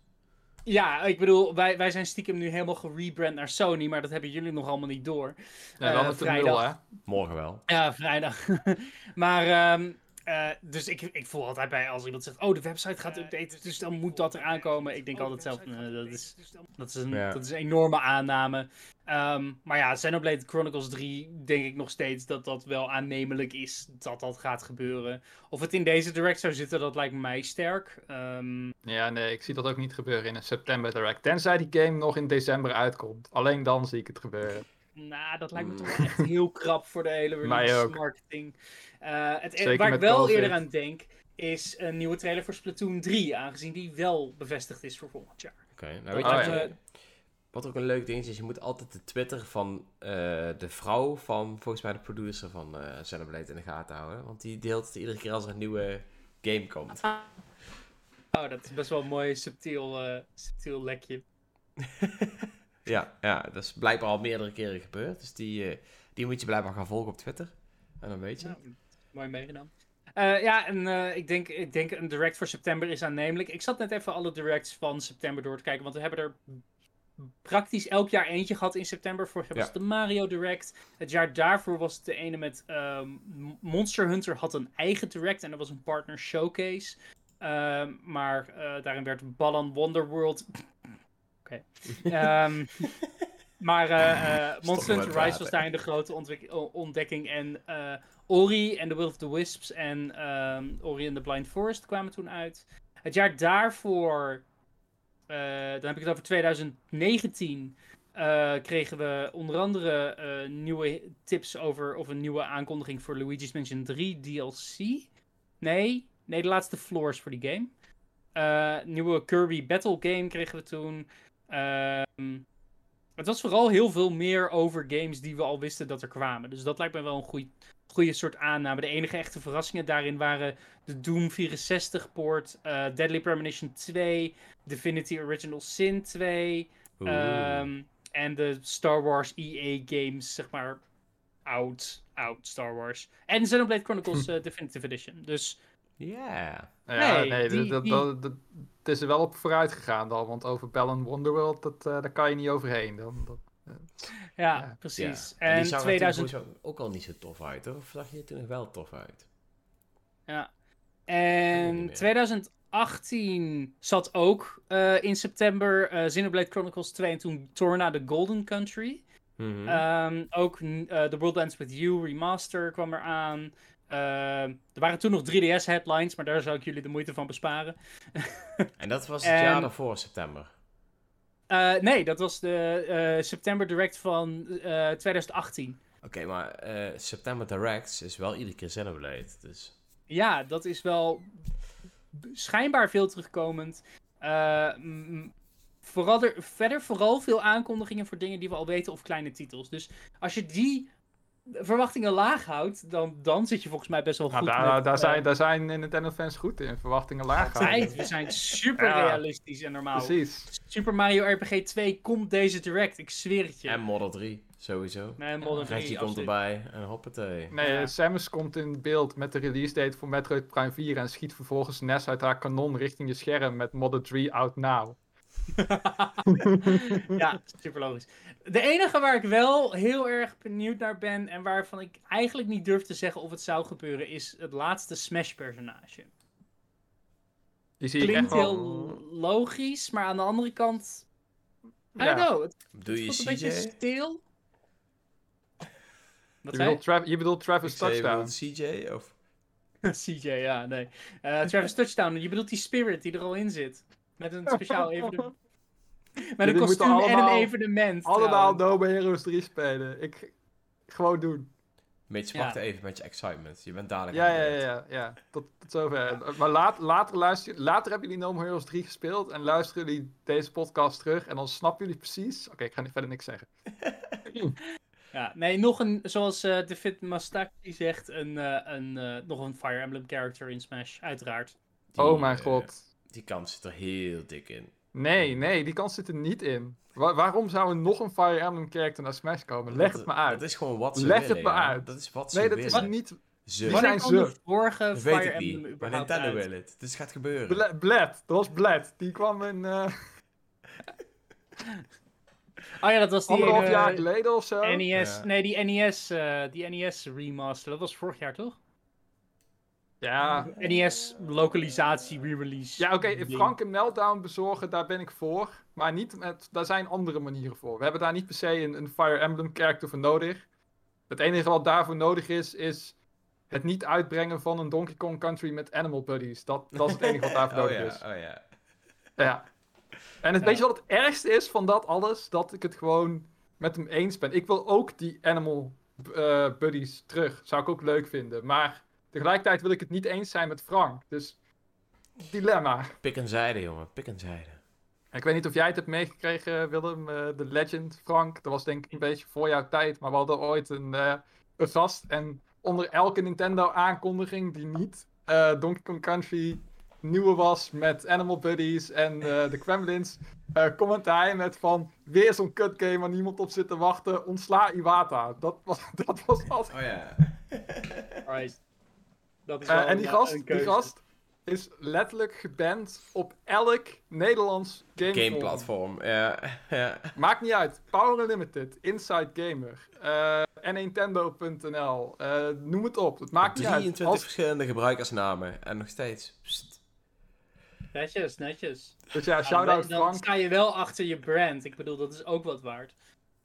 S3: Ja, ik bedoel, wij, wij zijn stiekem nu helemaal gerebrand naar Sony, maar dat hebben jullie nog allemaal niet door.
S1: Ja, dan
S3: Eh,
S1: met de nul, hè?
S2: Morgen wel.
S3: Ja, vrijdag. maar, ehm, eh, dus ik, ik voel altijd bij als iemand zegt, oh, de website gaat updaten, dus dan moet dat eraan komen. Ik denk altijd zelf, eh, dat, is, dat, is een,
S2: Ja.
S3: dat is een enorme aanname. Ehm, maar ja, Xenoblade Chronicles 3 denk ik nog steeds dat dat wel aannemelijk is dat dat gaat gebeuren. Of het in deze direct zou zitten, dat lijkt mij sterk. Ehm,
S1: Ja, nee, ik zie dat ook niet gebeuren in een september direct. Tenzij die game nog in december uitkomt. Alleen dan zie ik het gebeuren.
S3: Nou, dat lijkt me
S2: Mm.
S3: toch wel echt heel krap voor de hele release marketing. Eh, het,
S1: Zeker
S3: waar ik wel
S1: COVID.
S3: eerder aan denk, is een nieuwe trailer voor Splatoon 3, aangezien die wel bevestigd is voor volgend jaar.
S2: Oké, nou weet je
S1: Oh,
S2: wat,
S1: ja.
S2: je- wat ook een leuk ding is, is je moet altijd de Twitter van eh, de vrouw van volgens mij de producer van eh Xenoblade in de gaten houden. Want die deelt het iedere keer als er een nieuwe game komt.
S3: Oh, dat is best wel een mooi subtiel, eh, subtiel lekje.
S2: Ja, ja, dat is blijkbaar al meerdere keren gebeurd. Dus die, eh, die moet je blijkbaar gaan volgen op Twitter. En dan weet je.
S3: Ja, mooi meegenomen. Eh, ja, en eh, ik, denk, ik denk een direct voor september is aannemelijk. Ik zat net even alle directs van september door te kijken, want we hebben er praktisch elk jaar eentje gehad in september. Vorig jaar was
S2: Ja.
S3: de Mario Direct. Het jaar daarvoor was het de ene met ehm, Monster Hunter had een eigen direct en dat was een partner showcase. Ehm, maar daarin werd Balan Wonderworld. Oké. Ehm, maar eh, eh, Monster Hunter Rise was daarin de grote ontdekking. En eh, Ori en The Will of the Wisps en ehm, Ori and the Blind Forest kwamen toen uit. Het jaar daarvoor, dan heb ik het over 2019, eh, kregen we onder andere nieuwe tips over of een nieuwe aankondiging voor Luigi's Mansion 3 DLC. Nee, nee, de laatste floors voor die game. Eh, nieuwe Kirby Battle Game kregen we toen. Ehm, het was vooral heel veel meer over games die we al wisten dat er kwamen. Dus dat lijkt me wel een goede, goede soort aanname. De enige echte verrassingen daarin waren de Doom 64 poort, eh, Deadly Premonition 2, Divinity Original Sin 2
S2: Oeh.
S3: ehm, en de Star Wars EA games, zeg maar, oud, oud Star Wars. En Xenoblade Chronicles eh, Definitive Edition. Dus
S2: Ja.
S1: Ja,
S3: Nee,
S1: nee,
S3: die-
S1: dat,
S3: die-
S1: dat, dat- het is er wel op vooruit gegaan dan, want over Bell Wonderworld, dat, eh, daar kan je niet overheen. Dan, dat,
S3: ja,
S1: Ja.
S3: precies.
S2: Ja. En die
S3: En
S2: zag er
S3: 2000,
S2: toen sowieso ook al niet zo tof uit, hoor. Of zag je er toen nog wel tof uit?
S3: Ja. En
S2: meer.
S3: 2018 zat ook eh, in september eh Xenoblade Chronicles 2 en toen Torna the Golden Country. Ehm, ook eh, The World Ends With You remaster kwam eraan. Ehm er waren toen nog 3DS headlines, maar daar zou ik jullie de moeite van besparen.
S2: en dat was het
S3: en-
S2: jaar daarvoor, september.
S3: Eh, nee, dat was de eh, september direct van eh, 2018.
S2: Oké, maar eh, September Directs is wel iedere keer Xenoblade, dus...
S3: Ja, dat is wel schijnbaar veel terugkomend. Eh, vooral er, verder vooral veel aankondigingen voor dingen die we al weten of kleine titels. Dus als je die verwachtingen laag houdt, dan, dan zit je volgens mij best wel
S1: nou,
S3: goed.
S1: daar,
S3: met,
S1: daar,
S3: eh,
S1: zijn, daar zijn Nintendo fans goed in, verwachtingen laag houden.
S3: tijd. We zijn super
S1: Ja.
S3: realistisch en normaal.
S1: Precies.
S3: Super Mario RPG 2 komt deze direct, ik zweer het je.
S2: En Model 3, sowieso.
S3: Nee,
S2: Reggie
S3: 3,
S2: komt
S3: absoluut.
S2: erbij en hoppatee.
S1: Nee,
S3: Ja.
S1: Samus komt in beeld met de release date voor Metroid Prime 4 en schiet vervolgens Ness uit haar kanon richting je scherm met Model 3 out now.
S3: ja, super logisch. De enige waar ik wel heel erg benieuwd naar ben en waarvan ik eigenlijk niet durf te zeggen of het zou gebeuren, is het laatste Smash-personage.
S1: Die zie ik
S3: Klinkt
S1: echt wel...
S3: heel logisch, maar aan de andere kant. I
S1: Ja.
S3: don't know. Het
S2: Doe je
S3: voelt een beetje
S2: CJ?
S3: stil.
S1: Je
S3: Wat zei
S1: bedoelt, Tra- je bedoelt
S2: Ik
S1: Travis
S2: zei, je
S1: Touchdown.
S2: bedoelt CJ? Of...
S3: je? CJ, ja, nee. Eh, Travis Touchdown, je bedoelt die spirit die er al in zit. Met een speciaal evenement. Met een kostuum en een
S1: allemaal-
S3: evenement.
S1: Allemaal
S3: trouwens.
S1: No Heroes 3 spelen. Ik... Gewoon doen.
S2: Mitch,
S3: Ja.
S2: wacht even met je excitement. Je bent dadelijk
S1: Ja,
S2: aan
S1: ja, ja, ja, ja. Tot, tot zover. Maar laat, later, luister, later hebben jullie No More Heroes 3 gespeeld en luisteren jullie deze podcast terug en dan snappen jullie precies... Oké, ik ga niet verder niks zeggen.
S3: Ja, nee, nog een, zoals eh David Mastaki zegt, een, eh, een, eh, nog een Fire Emblem character in Smash, uiteraard.
S2: Die,
S1: oh mijn god.
S2: Die kans zit er heel dik in.
S1: Nee, nee, die kans zit er niet in. Wa- waarom zou er nog een Fire Emblem character naar Smash komen? Leg
S2: Dat-
S1: het me uit.
S2: Dat is gewoon wat ze
S1: Leg
S2: willen.
S1: het me
S2: ja.
S1: uit.
S2: Dat is wat ze
S1: nee, dat is
S2: willen.
S1: niet...
S2: Ze.
S3: Wanneer
S1: zijn
S3: kwam de
S1: ze?
S3: vorige
S2: Dat
S3: Fire
S2: weet ik
S3: Emblem
S2: niet. Maar Nintendo
S3: uit?
S2: wil het. Dus het gaat gebeuren.
S1: Bla- Bled, dat was Bled. Die kwam in eh
S3: Oh ja, dat was die
S1: anderhalf
S3: ene
S1: jaar geleden of zo.
S3: NES,
S2: Ja.
S3: nee, die NES, eh, die NES remaster, dat was vorig jaar toch?
S1: Ja,
S3: NES localisatie re-release.
S1: ja oké,
S3: ding.
S1: Frank een meltdown bezorgen, daar ben ik voor. Maar niet met, daar zijn andere manieren voor. We hebben daar niet per se een, een Fire Emblem character voor nodig. Het enige wat daarvoor nodig is, is het niet uitbrengen van een Donkey Kong Country met Animal Buddies. Dat, dat is het enige wat daarvoor
S2: oh
S1: nodig
S2: ja,
S1: is.
S2: oh ja.
S1: Ja. En het
S3: Ja.
S1: weet je wat het ergste is van dat alles? Dat ik het gewoon met hem eens ben. Ik wil ook die Animal eh, Buddies terug. Zou ik ook leuk vinden. Maar tegelijkertijd wil ik het niet eens zijn met Frank. Dus dilemma.
S2: Pik en zijde, jongen. Pik en zijde.
S1: Ik weet niet of jij het hebt meegekregen, Willem. eh, de legend Frank. Dat was denk ik een beetje voor jouw tijd. Maar we hadden ooit een, eh, een gast. En onder elke Nintendo aankondiging die niet eh, Donkey Kong Country nieuwe was met Animal Buddies en eh, de Kremlins, eh commentaar hij met van weer zo'n kut game waar niemand op zit te wachten, ontsla Iwata. Dat was, dat was altijd.
S2: Oh ja.
S3: Right. Dat is
S1: Eh,
S3: wel
S1: en die gast,
S3: een
S1: die gast is letterlijk geband op elk Nederlands game,
S2: Game platform. Ja. ja.
S1: Maakt niet uit. Power Unlimited, Inside Gamer, eh Nintendo.nl, eh noem het op. Het maakt niet uit.
S2: 23
S1: Als,
S2: verschillende gebruikersnamen. En nog steeds.
S3: Netjes, netjes.
S1: dus ja,
S3: Ja,
S1: shout-out
S3: dan sta je wel achter je brand. Ik bedoel, dat is ook wat waard.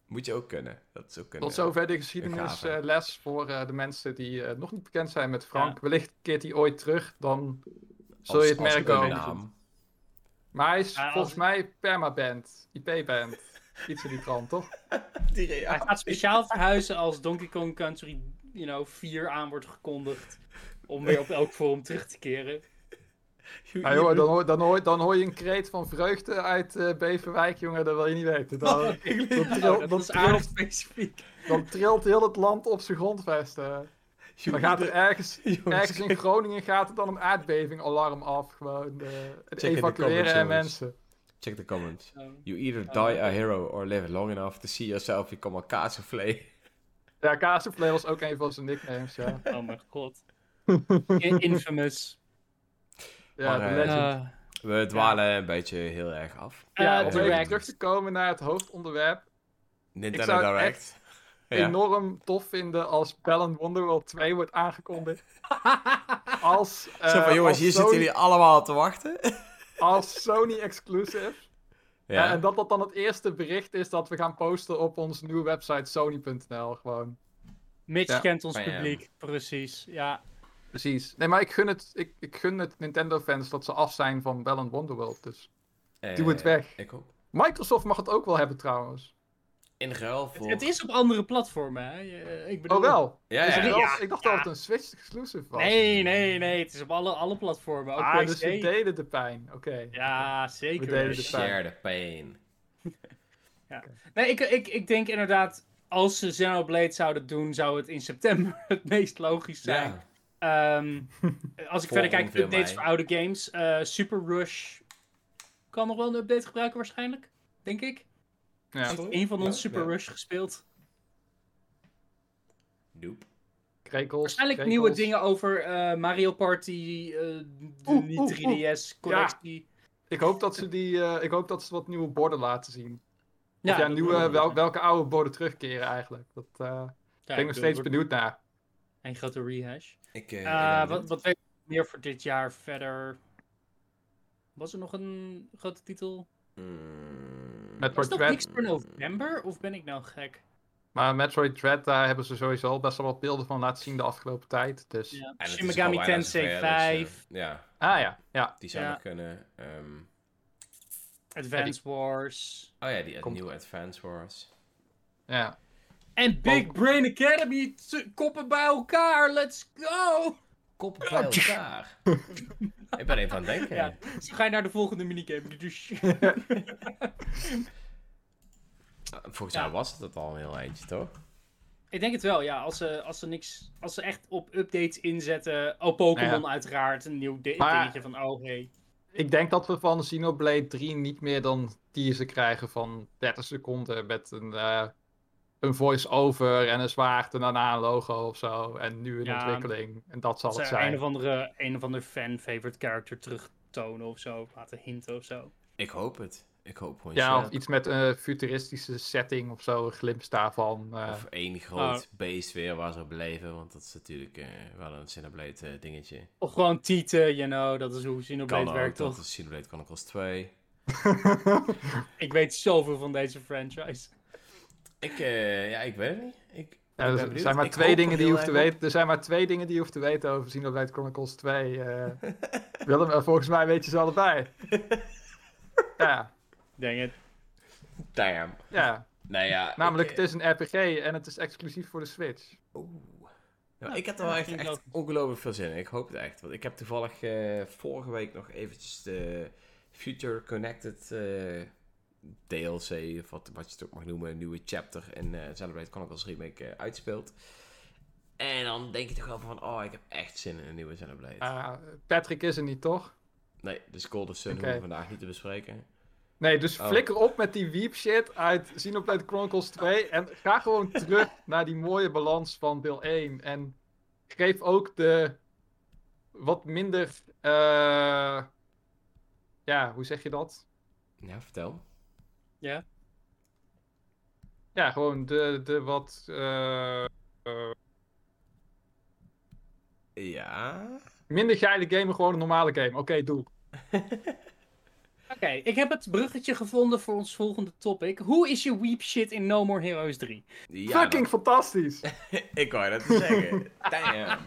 S2: Moet je ook kunnen. Dat is ook kunnen.
S1: Tot zover de geschiedenisles voor eh, de mensen die eh, nog niet bekend zijn met Frank.
S3: Ja.
S1: Wellicht keert hij ooit terug, dan zul
S2: Als-
S1: je het merken. ook. Maar hij is
S3: Ja, als-
S1: volgens mij permaband, IP-band. Iets in die trant, toch?
S2: Die
S3: Hij gaat speciaal verhuizen als Donkey Kong Country you know, 4 aan wordt gekondigd. Om weer op elk forum terug te keren.
S1: Ja, joh, dan, hoor, dan, hoor, dan hoor je een kreet van vreugde uit eh, Beverwijk, jongen, dat wil je niet weten. Dan, dan,
S3: Nou,
S1: tril-
S3: dat
S1: dan
S3: is
S1: trilt,
S3: specifiek.
S1: dan trilt heel het land op zijn grondvesten. Dan gaat er ergens, ergens in Groningen gaat er dan een aardbeving-alarm af. Gewoon eh, het
S2: Check
S1: evacueren en mensen.
S2: Check the comments.
S3: Oh,
S2: You either die a hero or live long enough to see yourself become a cassoufflé.
S1: Ja, Kazenvlee was ook een van zijn nicknames, ja.
S3: oh mijn god. In- Infamous.
S1: Ja,
S2: Maar, eh,
S1: legend.
S3: Uh,
S2: We dwalen een beetje heel erg af.
S1: ja,
S3: eh,
S1: om even terug te komen naar het hoofdonderwerp.
S2: Nintendo
S1: zou het
S2: Direct. Ja.
S1: Enorm tof vinden als Bell Wonderworld 2 wordt aangekondigd. Als, eh,
S2: Zo van, jongens,
S1: als
S2: hier
S1: Sony,
S2: zitten jullie allemaal te wachten.
S1: Als Sony exclusive. Ja.
S2: Ja.
S1: en dat dat dan het eerste bericht is dat we gaan posten op onze nieuwe website sony.nl. Gewoon.
S3: Mitch
S1: Ja.
S3: kent ons
S2: ja.
S3: publiek, precies. Ja.
S1: Precies. Nee, maar ik gun het, ik, ik gun het Nintendo-fans dat ze af zijn van Bell Wonderworld. Dus doe het
S2: Eh,
S1: weg.
S2: Ik ook.
S1: Microsoft mag het ook wel hebben trouwens.
S2: In ruil voor...
S3: Het is op andere platformen, hè. Je- Ik bedoel...
S1: Oh wel?
S2: Ja, ja.
S3: ja.
S1: wel- ik dacht dat
S3: Ja.
S1: het een Switch exclusive was.
S3: Nee, nee, nee. Het is op alle, alle platformen. Ook
S1: ah,
S3: PC.
S1: dus we delen de pijn. Oké.
S3: Ja, zeker.
S1: We
S3: weten.
S1: de pijn.
S2: Share the pain.
S3: Nee, ik, ik, ik denk inderdaad, als ze Xenoblade zouden doen, zou het in september het meest logisch zijn.
S2: Ja.
S3: Ehm, als ik verder kijk, updates voor oude games. eh, Super Rush kan nog wel een update gebruiken waarschijnlijk, denk ik.
S1: Ja.
S3: Heeft een van ons
S2: Ja,
S3: Super
S2: ja.
S3: Rush gespeeld.
S2: Nope.
S1: Krekels.
S3: Waarschijnlijk
S1: krekels.
S3: nieuwe dingen over eh, Mario Party, eh, de
S1: Oeh,
S3: die
S1: oeh,
S3: 3DS collectie.
S1: Ik hoop dat ze die, eh, ik hoop dat ze wat nieuwe borden laten zien. Ja, of ja,
S3: dat
S1: nieuwe, wel, welke oude borden terugkeren eigenlijk. Dat eh
S3: Ja,
S1: ben ik nog steeds benieuwd naar.
S3: Een grote rehash.
S2: Ik, eh,
S3: Eh, wat, wat weet ik meer voor dit jaar verder? Was er nog een grote titel?
S2: Mm,
S1: Met
S3: Was dat niks voor november? Of ben ik nou gek?
S1: Maar Metroid Dread, daar hebben ze sowieso al best wel wat beelden van laten zien de afgelopen tijd. Dus...
S3: Ja. Shin Megami Tensei
S2: zover, dus,
S3: 5,
S2: eh, ja,
S1: Ah ja, ja.
S2: die zou
S3: Ja.
S2: nog kunnen. ehm,
S3: Advance Wars.
S2: oh ja, die
S1: Komt.
S2: nieuwe Advance Wars.
S1: ja.
S3: En Big Brain Academy, koppen bij elkaar, let's go!
S2: Koppen bij elkaar. ik ben even aan het denken.
S3: Ja, ga je naar de volgende minigame. Dus-
S2: Volgens
S3: Ja.
S2: mij was het dat al een heel eindje, toch?
S3: ik denk het wel, ja. Als ze, als ze, niks, als ze echt op updates inzetten. Oh, Pokémon
S1: Ja.
S3: uiteraard. Een nieuw
S1: Maar-
S3: dingetje van, oh hey.
S1: Ik denk dat we van Xenoblade 3 niet meer dan teaser krijgen van 30 seconden met een, eh, een voice-over en een zwaard en daarna een logo of zo. En nu een
S3: Ja.
S1: ontwikkeling. En dat zal
S3: Dat
S1: het
S3: ze een
S1: zijn.
S3: of andere, een of andere fan-favorite character terugtonen of zo. Laten hinten of zo.
S2: Ik hoop het. Ik hoop gewoon
S1: Ja, of iets met een futuristische setting of zo, een glimp daarvan. eh.
S2: Of één groot beest weer waar ze op leven. Want dat is natuurlijk eh, wel een Cineblade eh, dingetje.
S3: Of gewoon tieten, you know. Dat is hoe
S2: ook,
S3: werkt,
S2: dat
S3: toch?
S2: is Cineblade Chronicles 2.
S3: Ik weet zoveel van deze franchise.
S2: Ik, eh, ja, ik weet het niet. Ik,
S1: er
S2: benieuwd.
S1: zijn maar
S2: Ik
S1: twee dingen die je hoeft te weten. Er zijn maar twee dingen die je hoeft te weten over Xenoblade Chronicles 2. eh Willem, eh, volgens mij weet je ze allebei. ja,
S3: Dang it.
S2: Damn.
S1: ja.
S2: Nou ja,
S1: Namelijk,
S2: ik,
S1: het is een RPG en het is exclusief voor de Switch.
S2: Oeh. Nou,
S3: Ja,
S2: ik heb er wel echt, ongelooflijk veel zin in. Ik hoop het echt. Want ik heb toevallig eh, vorige week nog eventjes de Future Connected eh, DLC, of wat, wat je het ook mag noemen, een nieuwe chapter in eh Celebrate Chronicles Remake eh, uitspeelt. En dan denk je toch wel van, oh, ik heb echt zin in een nieuwe Celebrate.
S1: Ah, Patrick is er niet, toch?
S2: Nee, de Golden Sun hoeven we vandaag niet te bespreken.
S1: Nee, dus
S2: Oh.
S1: flikker op met die weep shit uit Xenoblade Chronicles 2 en ga gewoon terug naar die mooie balans van deel 1. En geef ook de wat minder, eh, ja, hoe zeg je dat?
S2: Ja, vertel.
S1: Ja, gewoon de, de wat, eh, eh,
S2: Ja.
S1: minder geile game, gewoon een normale game. Oké, doe.
S3: Oké, ik heb het bruggetje gevonden voor ons volgende topic. Hoe is je weep shit in No More Heroes 3?
S2: ja
S1: Fucking fantastisch!
S2: ik wou je dat te zeggen. Damn.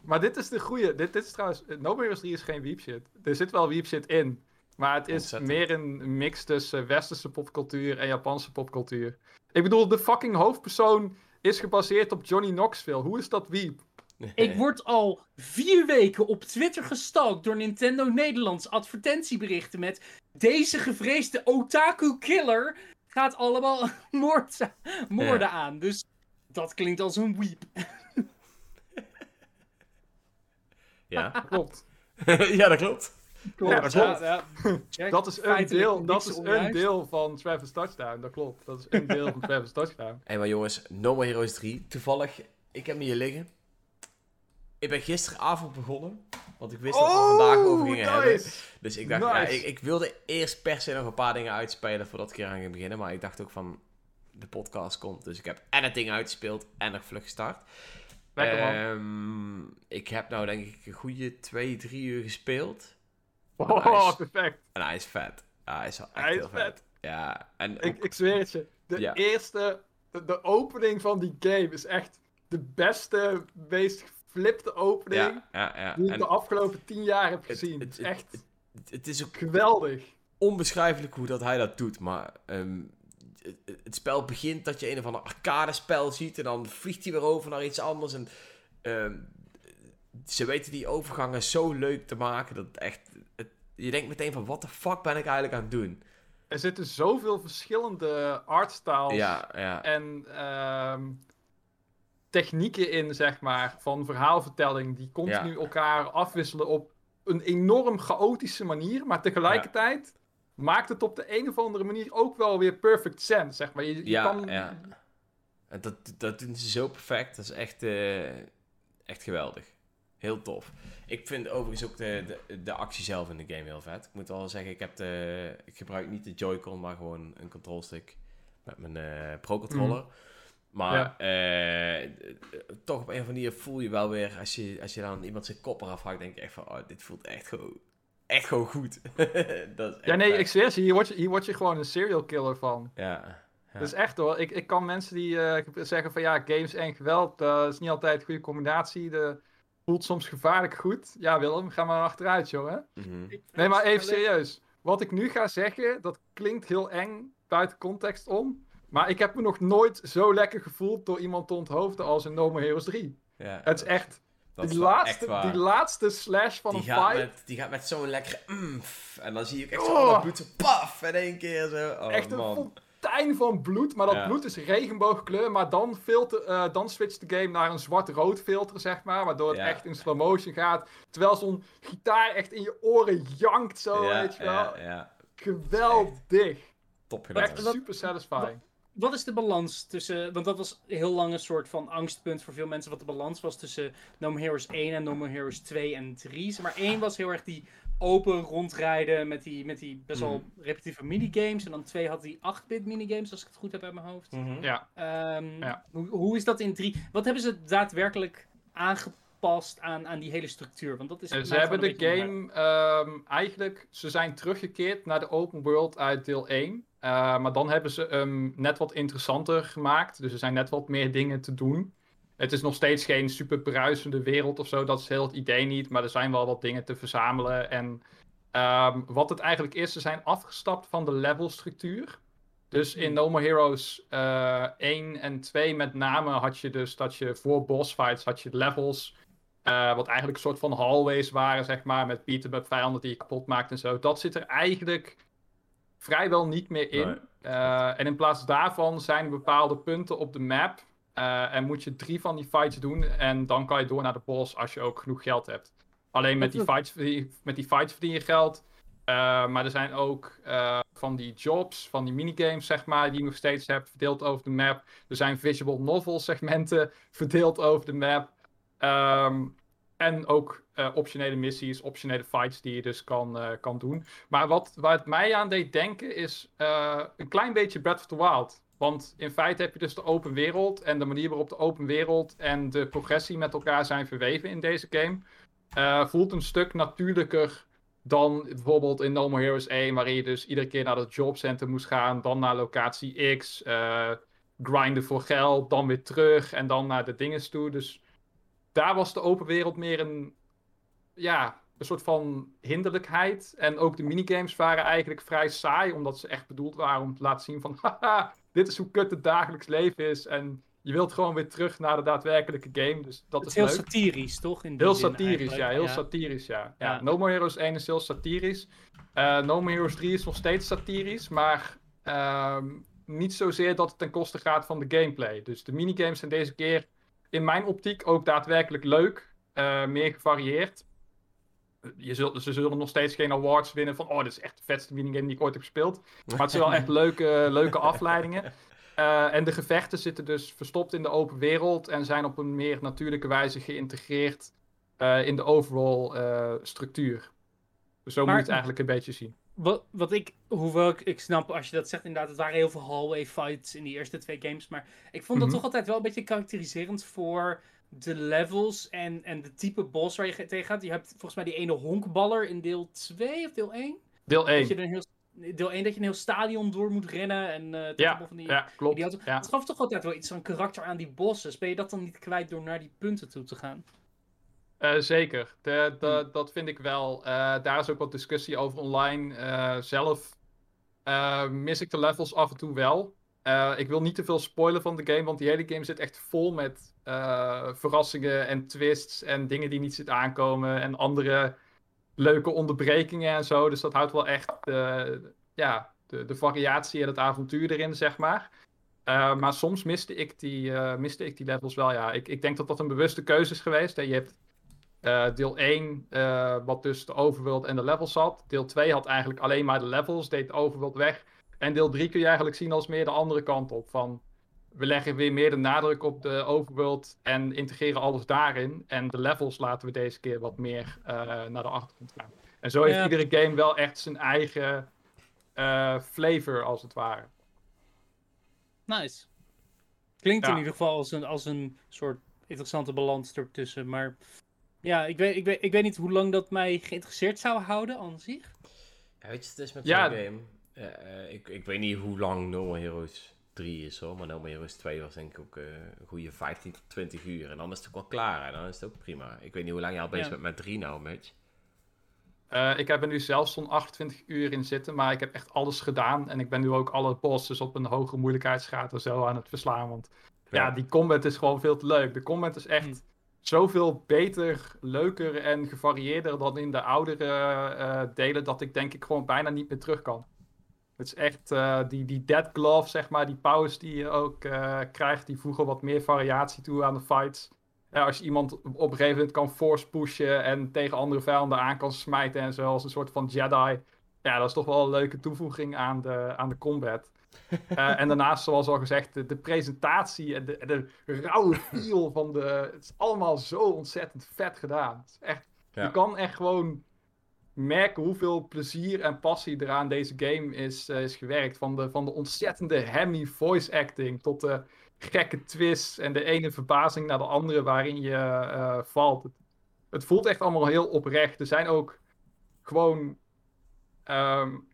S1: Maar dit is de goede. Dit, dit is trouwens. No More Heroes 3 is geen weep shit. Er zit wel weep shit in. Maar het is
S2: Ontzettend.
S1: meer een mix tussen westerse popcultuur en Japanse popcultuur. Ik bedoel, de fucking hoofdpersoon is gebaseerd op Johnny Knoxville. Hoe is dat weep?
S3: Ik word al vier weken op Twitter gestalkt door Nintendo Nederlands advertentieberichten met deze gevreesde otaku killer gaat allemaal moord, moorden aan. Dus dat klinkt als een weep.
S2: Ja.
S1: Klopt.
S2: ja, dat klopt.
S1: Klopt.
S3: Ja,
S1: klopt.
S3: ja, ja.
S1: Dat is een deel, dat is een deel van Travis Touchdown. Dat klopt. Dat is een deel van Travis Touchdown.
S2: Hé, maar jongens, No More Heroes 3. Toevallig, ik heb hem hier liggen. Ik ben gisteravond begonnen. Want ik wist dat we het vandaag over gingen hebben.
S1: Oh.
S2: Dus ik dacht, ja, ik, ik wilde eerst per se nog een paar dingen uitspelen voordat ik hier aan ging beginnen. Maar ik dacht ook van, de podcast komt. Dus ik heb en het ding uitgespeeld en nog vlug gestart.
S1: Lekker man.
S2: Ehm, ik heb nou denk ik een goede twee, drie uur gespeeld.
S1: Oh, perfect.
S2: En hij is vet. Ja, hij is echt
S1: Hij is
S2: heel vet.
S1: vet.
S2: Ja, en
S1: Ik,
S2: ook-
S1: ik zweer het je. De
S2: Ja.
S1: eerste, de, de opening van die game is echt de beste, meest geflipte opening
S2: ja, ja, ja.
S1: die ik
S2: En
S1: de afgelopen tien jaar heb gezien.
S2: het-
S1: is echt
S2: het, is ook
S1: geweldig.
S2: onbeschrijfelijk hoe dat hij dat doet. Maar het, het spel begint dat je een of ander arcade spel ziet. En dan vliegt hij weer over naar iets anders. En ehm, ze weten die overgangen zo leuk te maken. Dat het echt. Het, je denkt meteen van wat de fuck ben ik eigenlijk aan het doen?
S1: Er zitten zoveel verschillende artstyles
S2: Ja, ja.
S1: en ehm, technieken in, zeg maar, van verhaalvertelling die continu
S2: Ja.
S1: elkaar afwisselen op een enorm chaotische manier, maar tegelijkertijd maakt het op de een of andere manier ook wel weer perfect sense, zeg maar. Je, je
S2: Ja,
S1: kan,
S2: ja. En dat, dat doen ze zo perfect. Dat is echt, eh, echt geweldig. Heel tof. Ik vind overigens ook de, de, de actie zelf in de game heel vet. Ik moet wel zeggen, ik, heb de, ik gebruik niet de Joy-Con, maar gewoon een control stick met mijn eh, Pro-controller. Maar eh, toch op een of andere manier voel je wel weer, als je, als je dan iemand zijn kop eraf hakt, denk je echt van, oh, dit voelt echt gewoon, echt gewoon goed. dat is echt
S1: Ja, nee,
S2: vet.
S1: ik zweer je, hier word je, hier word je gewoon een serial killer van.
S2: Ja. Ja.
S1: Dat is echt hoor. Ik, ik kan mensen die eh, zeggen van ja, games en geweld, dat is niet altijd een goede combinatie. De voelt soms gevaarlijk goed. Ja, Willem, ga maar achteruit, joh. Hè?
S2: Mhm.
S1: Nee, maar even serieus. Wat ik nu ga zeggen, dat klinkt heel eng buiten context om. Maar ik heb me nog nooit zo lekker gevoeld door iemand te onthoofden als in No More Heroes 3.
S2: Ja,
S1: Het is echt, die,
S2: echt
S1: laatste, die laatste slash van
S2: die
S1: een
S2: gaat,
S1: fight.
S2: met, die gaat met zo'n lekkere umf. En dan zie je ook echt
S1: Oh.
S2: bloed paf in één keer zo. Oh,
S1: echt een
S2: man.
S1: Fontein van bloed, maar dat
S2: Ja.
S1: bloed is regenboogkleur. Maar dan, filter, eh, dan switcht de game naar een zwart-rood filter, zeg maar. Waardoor het
S2: Ja.
S1: echt in slow motion gaat. Terwijl zo'n gitaar echt in je oren jankt zo,
S2: ja,
S1: weet je wel.
S2: ja, ja.
S1: Geweldig.
S2: Top gedaan.
S1: Echt super satisfying.
S3: Wat is de balans tussen. Want dat was heel lang een soort van angstpunt voor veel mensen. Wat de balans was tussen No More Heroes 1 en No More Heroes 2 en 3. Zeg maar 1 was heel erg die open rondrijden met die, met die best wel repetitieve minigames. En dan 2 had die 8-bit minigames, als ik het goed heb uit mijn hoofd.
S2: Mhm.
S1: Ja.
S3: Ehm,
S1: Ja.
S3: hoe, hoe is dat in 3? Wat hebben ze daadwerkelijk aangepast aan, aan die hele structuur? Want dat is
S1: Eh, Ze hebben de game ehm, eigenlijk, ze zijn teruggekeerd naar de open world uit deel 1. Eh, maar dan hebben ze hem net wat interessanter gemaakt. Dus er zijn net wat meer dingen te doen. Het is nog steeds geen super bruisende wereld of zo. Dat is heel het idee niet. Maar er zijn wel wat dingen te verzamelen. En ehm, wat het eigenlijk is, ze zijn afgestapt van de levelstructuur. Dus in No More Heroes uh, 1 en 2 met name had je dus dat je voor boss fights had je levels. Uh, wat eigenlijk een soort van hallways waren, zeg maar. Met beat up vijanden die je kapot maakt en zo. Dat zit er eigenlijk vrijwel niet meer in. Nee. Uh, en in plaats daarvan zijn bepaalde punten op de map. Uh, en moet je drie van die fights doen. En dan kan je door naar de boss als je ook genoeg geld hebt. Alleen met die fights, met die fights verdien je geld. Uh, maar er zijn ook uh, van die jobs, van die minigames, zeg maar, die je nog steeds hebt, verdeeld over de map. Er zijn visual novel segmenten verdeeld over de map. Um, en ook uh, optionele missies, optionele fights die je dus kan, kan doen. Maar wat, waar het mij aan deed denken is een klein beetje Breath of the Wild. Want in feite heb je dus de open wereld en de manier waarop de open wereld en de progressie met elkaar zijn verweven in deze game. voelt een stuk natuurlijker dan bijvoorbeeld in No More Heroes 1, waarin je dus iedere keer naar het jobcenter moest gaan, dan naar locatie X, uh, grinden voor geld, dan weer terug en dan naar de dinges toe. Dus daar was de open wereld meer een, ja, een soort van hinderlijkheid. En ook de minigames waren eigenlijk vrij saai, omdat ze echt bedoeld waren om te laten zien van, haha, dit is hoe kut het dagelijks leven is. En je wilt gewoon weer terug naar de daadwerkelijke game. Dus dat
S3: het
S1: is
S3: heel
S1: leuk.
S3: satirisch, toch? In
S1: heel satirisch, ja. Heel ja. satirisch, ja. ja.
S3: Ja.
S1: No More Heroes 1 is heel satirisch. Uh, no More Heroes 3 is nog steeds satirisch, maar uh, niet zozeer dat het ten koste gaat van de gameplay. Dus de minigames zijn deze keer in mijn optiek ook daadwerkelijk leuk. Uh, meer gevarieerd. Je zult, ze zullen nog steeds geen awards winnen van... Oh, dit is echt de vetste minigame die ik ooit heb gespeeld. Maar het zijn wel echt leuke, leuke afleidingen. Uh, en de gevechten zitten dus verstopt in de open wereld en zijn op een meer natuurlijke wijze geïntegreerd uh, in de overall uh, structuur. Dus zo maar, moet je het eigenlijk een beetje zien.
S3: Wat, wat ik, hoewel ik, ik snap als je dat zegt, inderdaad, het waren heel veel hallway fights in die eerste twee games. Maar ik vond dat mm -hmm. toch altijd wel een beetje karakteriserend voor de levels en, en de type boss waar je tegen gaat. Je hebt volgens mij die ene honkballer in deel 2 of deel 1.
S1: Deel 1.
S3: Dat je een heel deel 1 dat je een heel stadion door moet rennen. En uh,
S1: ja,
S3: van die,
S1: ja, klopt.
S3: Die auto.
S1: Ja.
S3: Het gaf toch altijd wel iets van karakter aan die bosses. Ben je dat dan niet kwijt door naar die punten toe te gaan?
S1: Uh, zeker, de, de, hmm. dat vind ik wel. Uh, daar is ook wat discussie over online. Zelf mis ik de levels af en toe wel. ik wil niet te veel spoilen van de game, want die hele game zit echt vol met verrassingen en twists en dingen die niet zitten aankomen en andere leuke onderbrekingen en zo. Dus dat houdt wel echt de, ja, de, de variatie en het avontuur erin, zeg maar. Uh, maar soms miste ik, die, uh, miste ik die levels wel, ja. Ik, ik denk dat dat een bewuste keuze is geweest. Hè. Je hebt uh, deel 1, wat dus de overworld en de levels had. Deel 2 had eigenlijk alleen maar de levels, deed de overworld weg. En deel 3 kun je eigenlijk zien als meer de andere kant op. Van, we leggen weer meer de nadruk op de overworld en integreren alles daarin. En de levels laten we deze keer wat meer uh, naar de achtergrond gaan. En zo heeft ja. iedere game wel echt zijn eigen uh, flavor, als het ware.
S3: Nice. Klinkt ja. in ieder geval als een, als een soort interessante balans ertussen. Maar ja, ik weet, ik, weet, ik weet niet hoe lang dat mij geïnteresseerd zou houden aan zich.
S2: Ja, weet je, het is met ja. zo'n game. Uh, ik, ik weet niet hoe lang No More Heroes 3 is hoor. Maar No More Heroes 2 was denk ik ook uh, een goede 15 tot 20 uur. En dan is het ook wel klaar. En dan is het ook prima. Ik weet niet hoe lang je al bezig ja. bent met 3 nou, Mitch.
S1: Uh, ik heb er nu zelfs zo'n 28 uur in zitten, maar ik heb echt alles gedaan. En ik ben nu ook alle bosses op een hoge moeilijkheidsgraad en zo aan het verslaan. Want ja, ja die combat is gewoon veel te leuk. De combat is echt hm. zoveel beter, leuker en gevarieerder dan in de oudere uh, delen, dat ik denk ik gewoon bijna niet meer terug kan. Het is echt uh, die, die dead glove, zeg maar, die powers die je ook uh, krijgt, die voegen wat meer variatie toe aan de fights. Ja, als je iemand op een gegeven moment kan force pushen en tegen andere vijanden aan kan smijten en zo, als een soort van Jedi. Ja, dat is toch wel een leuke toevoeging aan de, aan de combat. uh, en daarnaast, zoals al gezegd, de, de presentatie en de, de rauwe feel van de... Het is allemaal zo ontzettend vet gedaan. Het is echt, ja. Je kan echt gewoon merken hoeveel plezier en passie er aan deze game is, uh, is gewerkt. Van de, van de ontzettende hammy voice acting tot de gekke twists en de ene verbazing naar de andere waarin je uh, valt. Het, voelt echt allemaal heel oprecht. Er zijn ook gewoon um,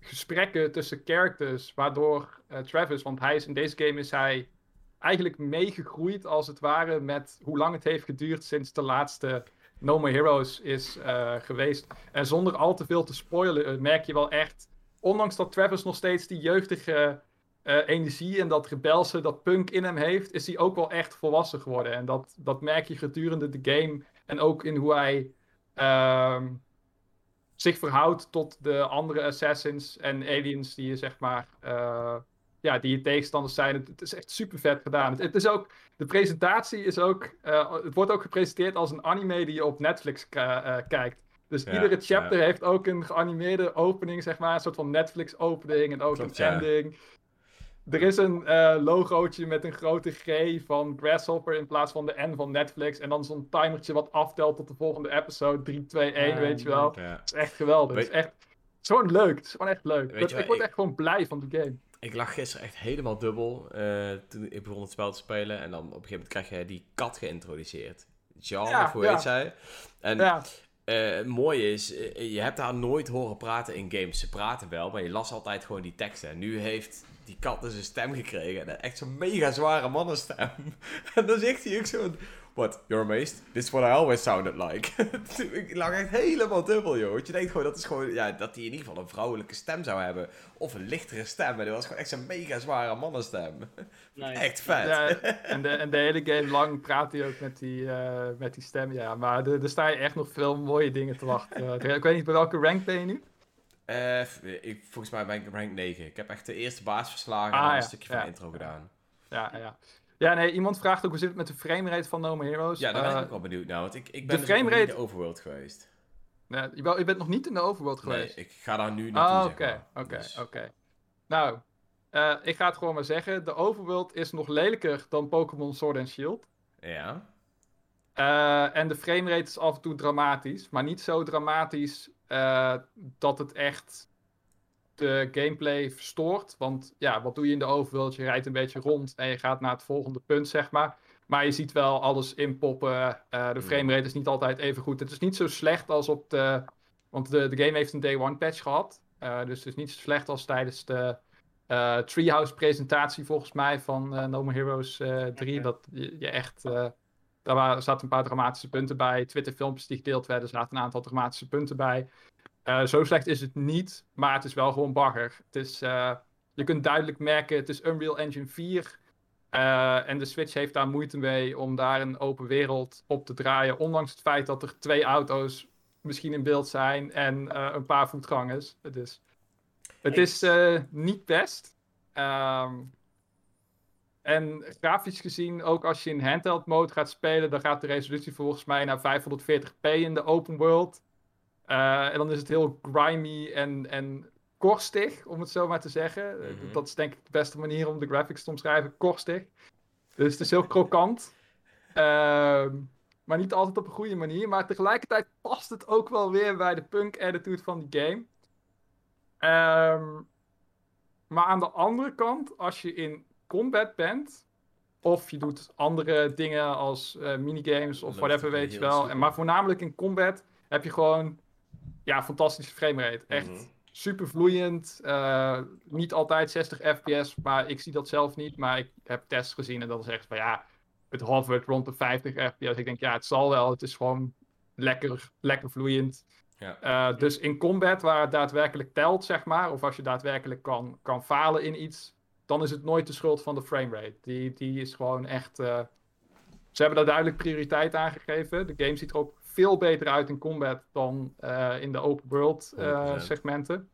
S1: gesprekken tussen characters, waardoor uh, Travis, want hij is in deze game is hij eigenlijk meegegroeid als het ware met hoe lang het heeft geduurd sinds de laatste No More Heroes is uh, geweest. En zonder al te veel te spoilen, merk je wel echt ondanks dat Travis nog steeds die jeugdige eh, energie en dat rebelse, dat punk in hem heeft, is hij ook wel echt volwassen geworden. En dat, dat merk je gedurende de game en ook in hoe hij ehm, zich verhoudt tot de andere assassins en aliens die je zeg maar, ja, die je tegenstanders zijn. Het, is echt super vet gedaan. Het, is ook, de presentatie is ook, uh, het wordt ook gepresenteerd als een anime die je op Netflix kijkt. Dus iedere chapter heeft ook een geanimeerde opening, zeg maar. Een soort van Netflix-opening en ook een ending. Er is een uh, logootje met een grote G van Grasshopper in plaats van de N van Netflix. En dan zo'n timertje wat aftelt tot de volgende episode. 3, 2, 1, weet je wel. Het is echt geweldig. Het is echt gewoon leuk. Het is gewoon echt leuk. ik word echt gewoon blij van de game.
S2: Ik lag gisteren echt helemaal dubbel uh, toen ik begon het spel te spelen. En dan op een gegeven moment krijg je die kat geïntroduceerd. Jean, ja, of hoe heet zij? En ja. Uh, het mooie is, je hebt haar nooit horen praten in games. Ze praten wel, maar je las altijd gewoon die teksten. En nu heeft die kat dus een stem gekregen. En echt zo'n mega zware mannenstem. en dan zegt hij ook zo... What, you're amazed? This is what I always sounded like. ik lag echt helemaal dubbel, joh. Want je denkt gewoon, dat is gewoon... Ja, dat hij in ieder geval een vrouwelijke stem zou hebben. Of een lichtere stem. Maar dat was gewoon echt zo'n mega zware mannenstem. Nice. Echt vet. Ja,
S1: en, de, en de hele game lang praat hij ook met die, uh, met die stem. Ja, maar er, er sta je echt nog veel mooie dingen te wachten. ik weet niet, bij welke rank ben je nu?
S2: Uh, ik, volgens mij ben ik rank 9. Ik heb echt de eerste baas verslagen ah, en een stukje van intro gedaan.
S1: Ja, ja. Ja, nee, iemand vraagt ook hoe zit het met de framerate van No More Heroes.
S2: Ja, daar ben ik ook wel benieuwd naar, want ik, ik ben de dus framerate... in de overworld geweest.
S1: Nee, je, bent nog niet in de overworld geweest?
S2: Nee, ik ga daar nu naartoe,
S1: Ah, oké, oké, dus- oké. Nou, uh, ik ga het gewoon maar zeggen. De overworld is nog lelijker dan Pokémon Sword and Shield.
S2: Ja.
S1: Uh, en de framerate is af en toe dramatisch, maar niet zo dramatisch uh, dat het echt de gameplay verstoort. Want ja, wat doe je in de overworld? Je rijdt een beetje rond en je gaat naar het volgende punt, zeg maar. Maar je ziet wel alles inpoppen. Uh, de framerate is niet altijd even goed. Het is niet zo slecht als op de... Want de, de game heeft een day one patch gehad. Uh, dus het is niet zo slecht als tijdens de Treehouse presentatie volgens mij van No More Heroes 3. Dat je, je echt daar zaten een paar dramatische punten bij. Twitter-filmpjes die gedeeld werden, zaten een aantal dramatische punten bij. Uh, zo slecht is het niet, maar het is wel gewoon bagger. Het is, uh, je kunt duidelijk merken, het is Unreal Engine 4. Uh, eh, en de Switch heeft daar moeite mee om daar een open wereld op te draaien. Ondanks het feit dat er twee auto's misschien in beeld zijn en een paar voetgangers. Dus het is niet best. Um, en grafisch gezien, ook als je in handheld mode gaat spelen, dan gaat de resolutie volgens mij naar 540p in de open world. Uh, en dan is het heel grimy en, en korstig, om het zo maar te zeggen. Mhm. Dat is denk ik de beste manier om de graphics te omschrijven, korstig. Dus het is heel krokant. Uh, maar niet altijd op een goede manier. Maar tegelijkertijd past het ook wel weer bij de punk attitude van die game. Um, maar aan de andere kant, als je in combat bent. Of je doet andere dingen als uh, minigames of whatever, weet je wel. En, maar voornamelijk in combat heb je gewoon ja, fantastische framerate. Echt mhm. super vloeiend. Uh, niet altijd 60 fps, maar ik zie dat zelf niet. Maar ik heb tests gezien en dat is echt van ja, het hovert rond de 50 fps. Ik denk ja, het zal wel. Het is gewoon lekker, lekker vloeiend. Ja. Uh, dus in combat, waar het daadwerkelijk telt, zeg maar, of als je daadwerkelijk kan, kan falen in iets, dan is het nooit de schuld van de framerate. Die, die is gewoon echt. Uh... Ze hebben daar duidelijk prioriteit aan gegeven. De game ziet er ook veel beter uit in combat dan uh, in de open world uh, segmenten.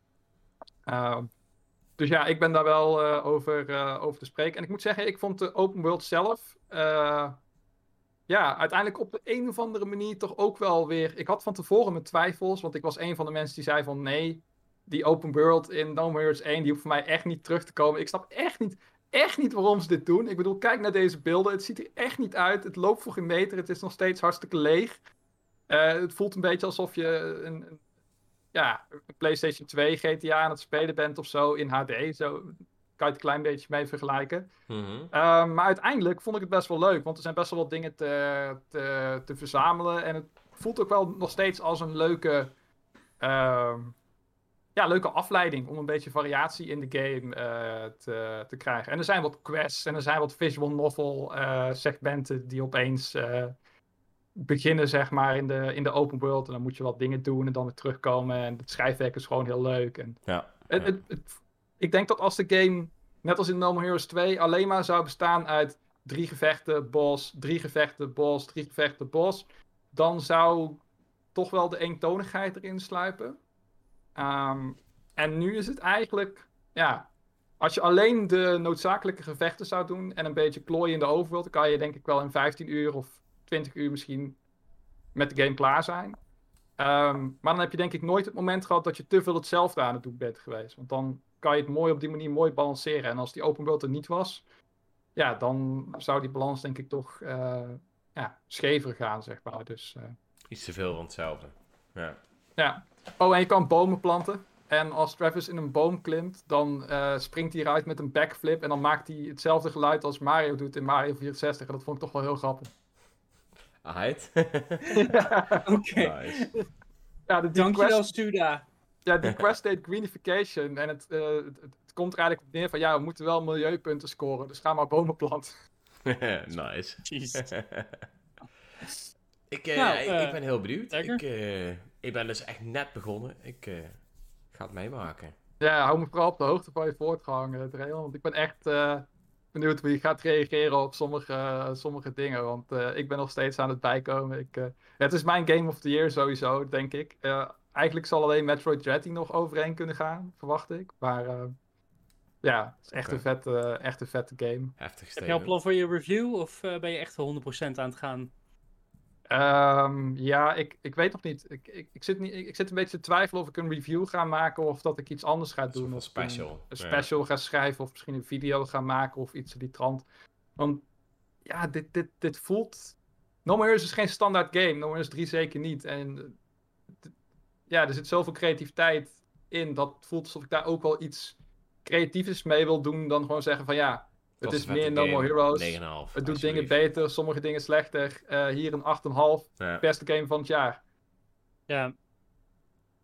S1: Ehm, dus ja, ik ben daar wel over, over te spreken. En ik moet zeggen, ik vond de open world zelf. ja, uiteindelijk op de een of andere manier toch ook wel weer. Ik had van tevoren mijn twijfels, want ik was een van de mensen die zei van nee die open world in No Heroes 1, die hoeft voor mij echt niet terug te komen. Ik snap echt niet, echt niet waarom ze dit doen. Ik bedoel, kijk naar deze beelden. Het ziet er echt niet uit. Het loopt voor geen meter. Het is nog steeds hartstikke leeg. Uh, het voelt een beetje alsof je een, een, ja, een PlayStation 2 GTA aan het spelen bent of zo in HD. Zo kan je het een klein beetje mee vergelijken. Mm -hmm. uh, maar uiteindelijk vond ik het best wel leuk, want er zijn best wel wat dingen te, te, te verzamelen. En het voelt ook wel nog steeds als een leuke. Uh, ja, leuke afleiding om een beetje variatie in de game uh, te, te krijgen. En er zijn wat quests en er zijn wat visual novel segmenten die opeens beginnen, zeg maar, in de, in de open world. En dan moet je wat dingen doen en dan weer terugkomen. En het schrijfwerk is gewoon heel leuk. En,
S2: ja.
S1: Het, het, het- ik denk dat als de game, net als in No More Heroes 2, alleen maar zou bestaan uit drie gevechten, boss, drie gevechten, boss, drie gevechten, boss, dan zou toch wel de eentonigheid erin sluipen. Ehm, en nu is het eigenlijk, ja, als je alleen de noodzakelijke gevechten zou doen en een beetje klooien in de overworld, dan kan je denk ik wel in 15 uur of 20 uur misschien met de game klaar zijn. Ehm, maar dan heb je denk ik nooit het moment gehad dat je te veel hetzelfde aan het doen bent geweest. Want dan kan je het mooi op die manier mooi balanceren. En als die open world er niet was, ja, dan zou die balans denk ik toch eh, ja, schever gaan, zeg maar. Dus eh,
S2: Iets te veel van hetzelfde. Ja.
S1: ja. Oh, en je kan bomen planten. En als Travis in een boom klimt, dan eh, springt hij eruit met een backflip. En dan maakt hij hetzelfde geluid als Mario doet in Mario 64. En dat vond ik toch wel heel grappig.
S2: Alright.
S3: Oké,
S2: nice.
S1: Ja, de,
S3: dankjewel
S1: quest, ja, die quest heet Greenification. En het, eh, het, het- komt er eigenlijk op neer van, ja, we moeten wel milieupunten scoren. Dus ga maar bomen planten.
S2: nice.
S3: Jezus.
S2: ik, eh,
S3: Nou,
S2: ik,
S3: eh,
S2: ik ben heel benieuwd. Ik, eh, ik ben dus echt net begonnen. Ik eh, ga het meemaken.
S1: Ja, hou me vooral op de hoogte van je voortgang, Dreon. Want ik ben echt eh, benieuwd hoe je gaat reageren op sommige, sommige dingen. Want eh, ik ben nog steeds aan het bijkomen. Ik, eh, het is mijn Game of the Year sowieso, denk ik. Eh, eigenlijk zal alleen Metroid Dread nog overheen kunnen gaan, verwacht ik. Maar eh, ja, het is echt, een vette, echt een vette game.
S2: Heftig
S3: Heb je al plan voor je review of ben je echt 100% aan het gaan?
S1: Ehm, ja, ik, ik weet nog niet. Ik, ik, ik, zit niet ik, ik zit een beetje te twijfelen of ik een review ga maken of dat ik iets anders ga doen. Of
S2: special,
S1: Een, een
S2: ja.
S1: special ga schrijven of misschien een video ga maken of iets in die trant. Want ja, dit, dit, dit voelt... No More Heroes is geen standaard game. No More Heroes 3 zeker niet. En ja, er zit zoveel creativiteit in. Dat voelt alsof ik daar ook wel iets creatiefs mee wil doen dan gewoon zeggen van ja, het is meer No More
S2: game.
S1: Heroes.
S2: 9,5.
S1: Het doet dingen beter, sommige dingen slechter. Eh, hier een 8,5.
S2: Ja.
S1: Beste game van het jaar.
S3: Ja,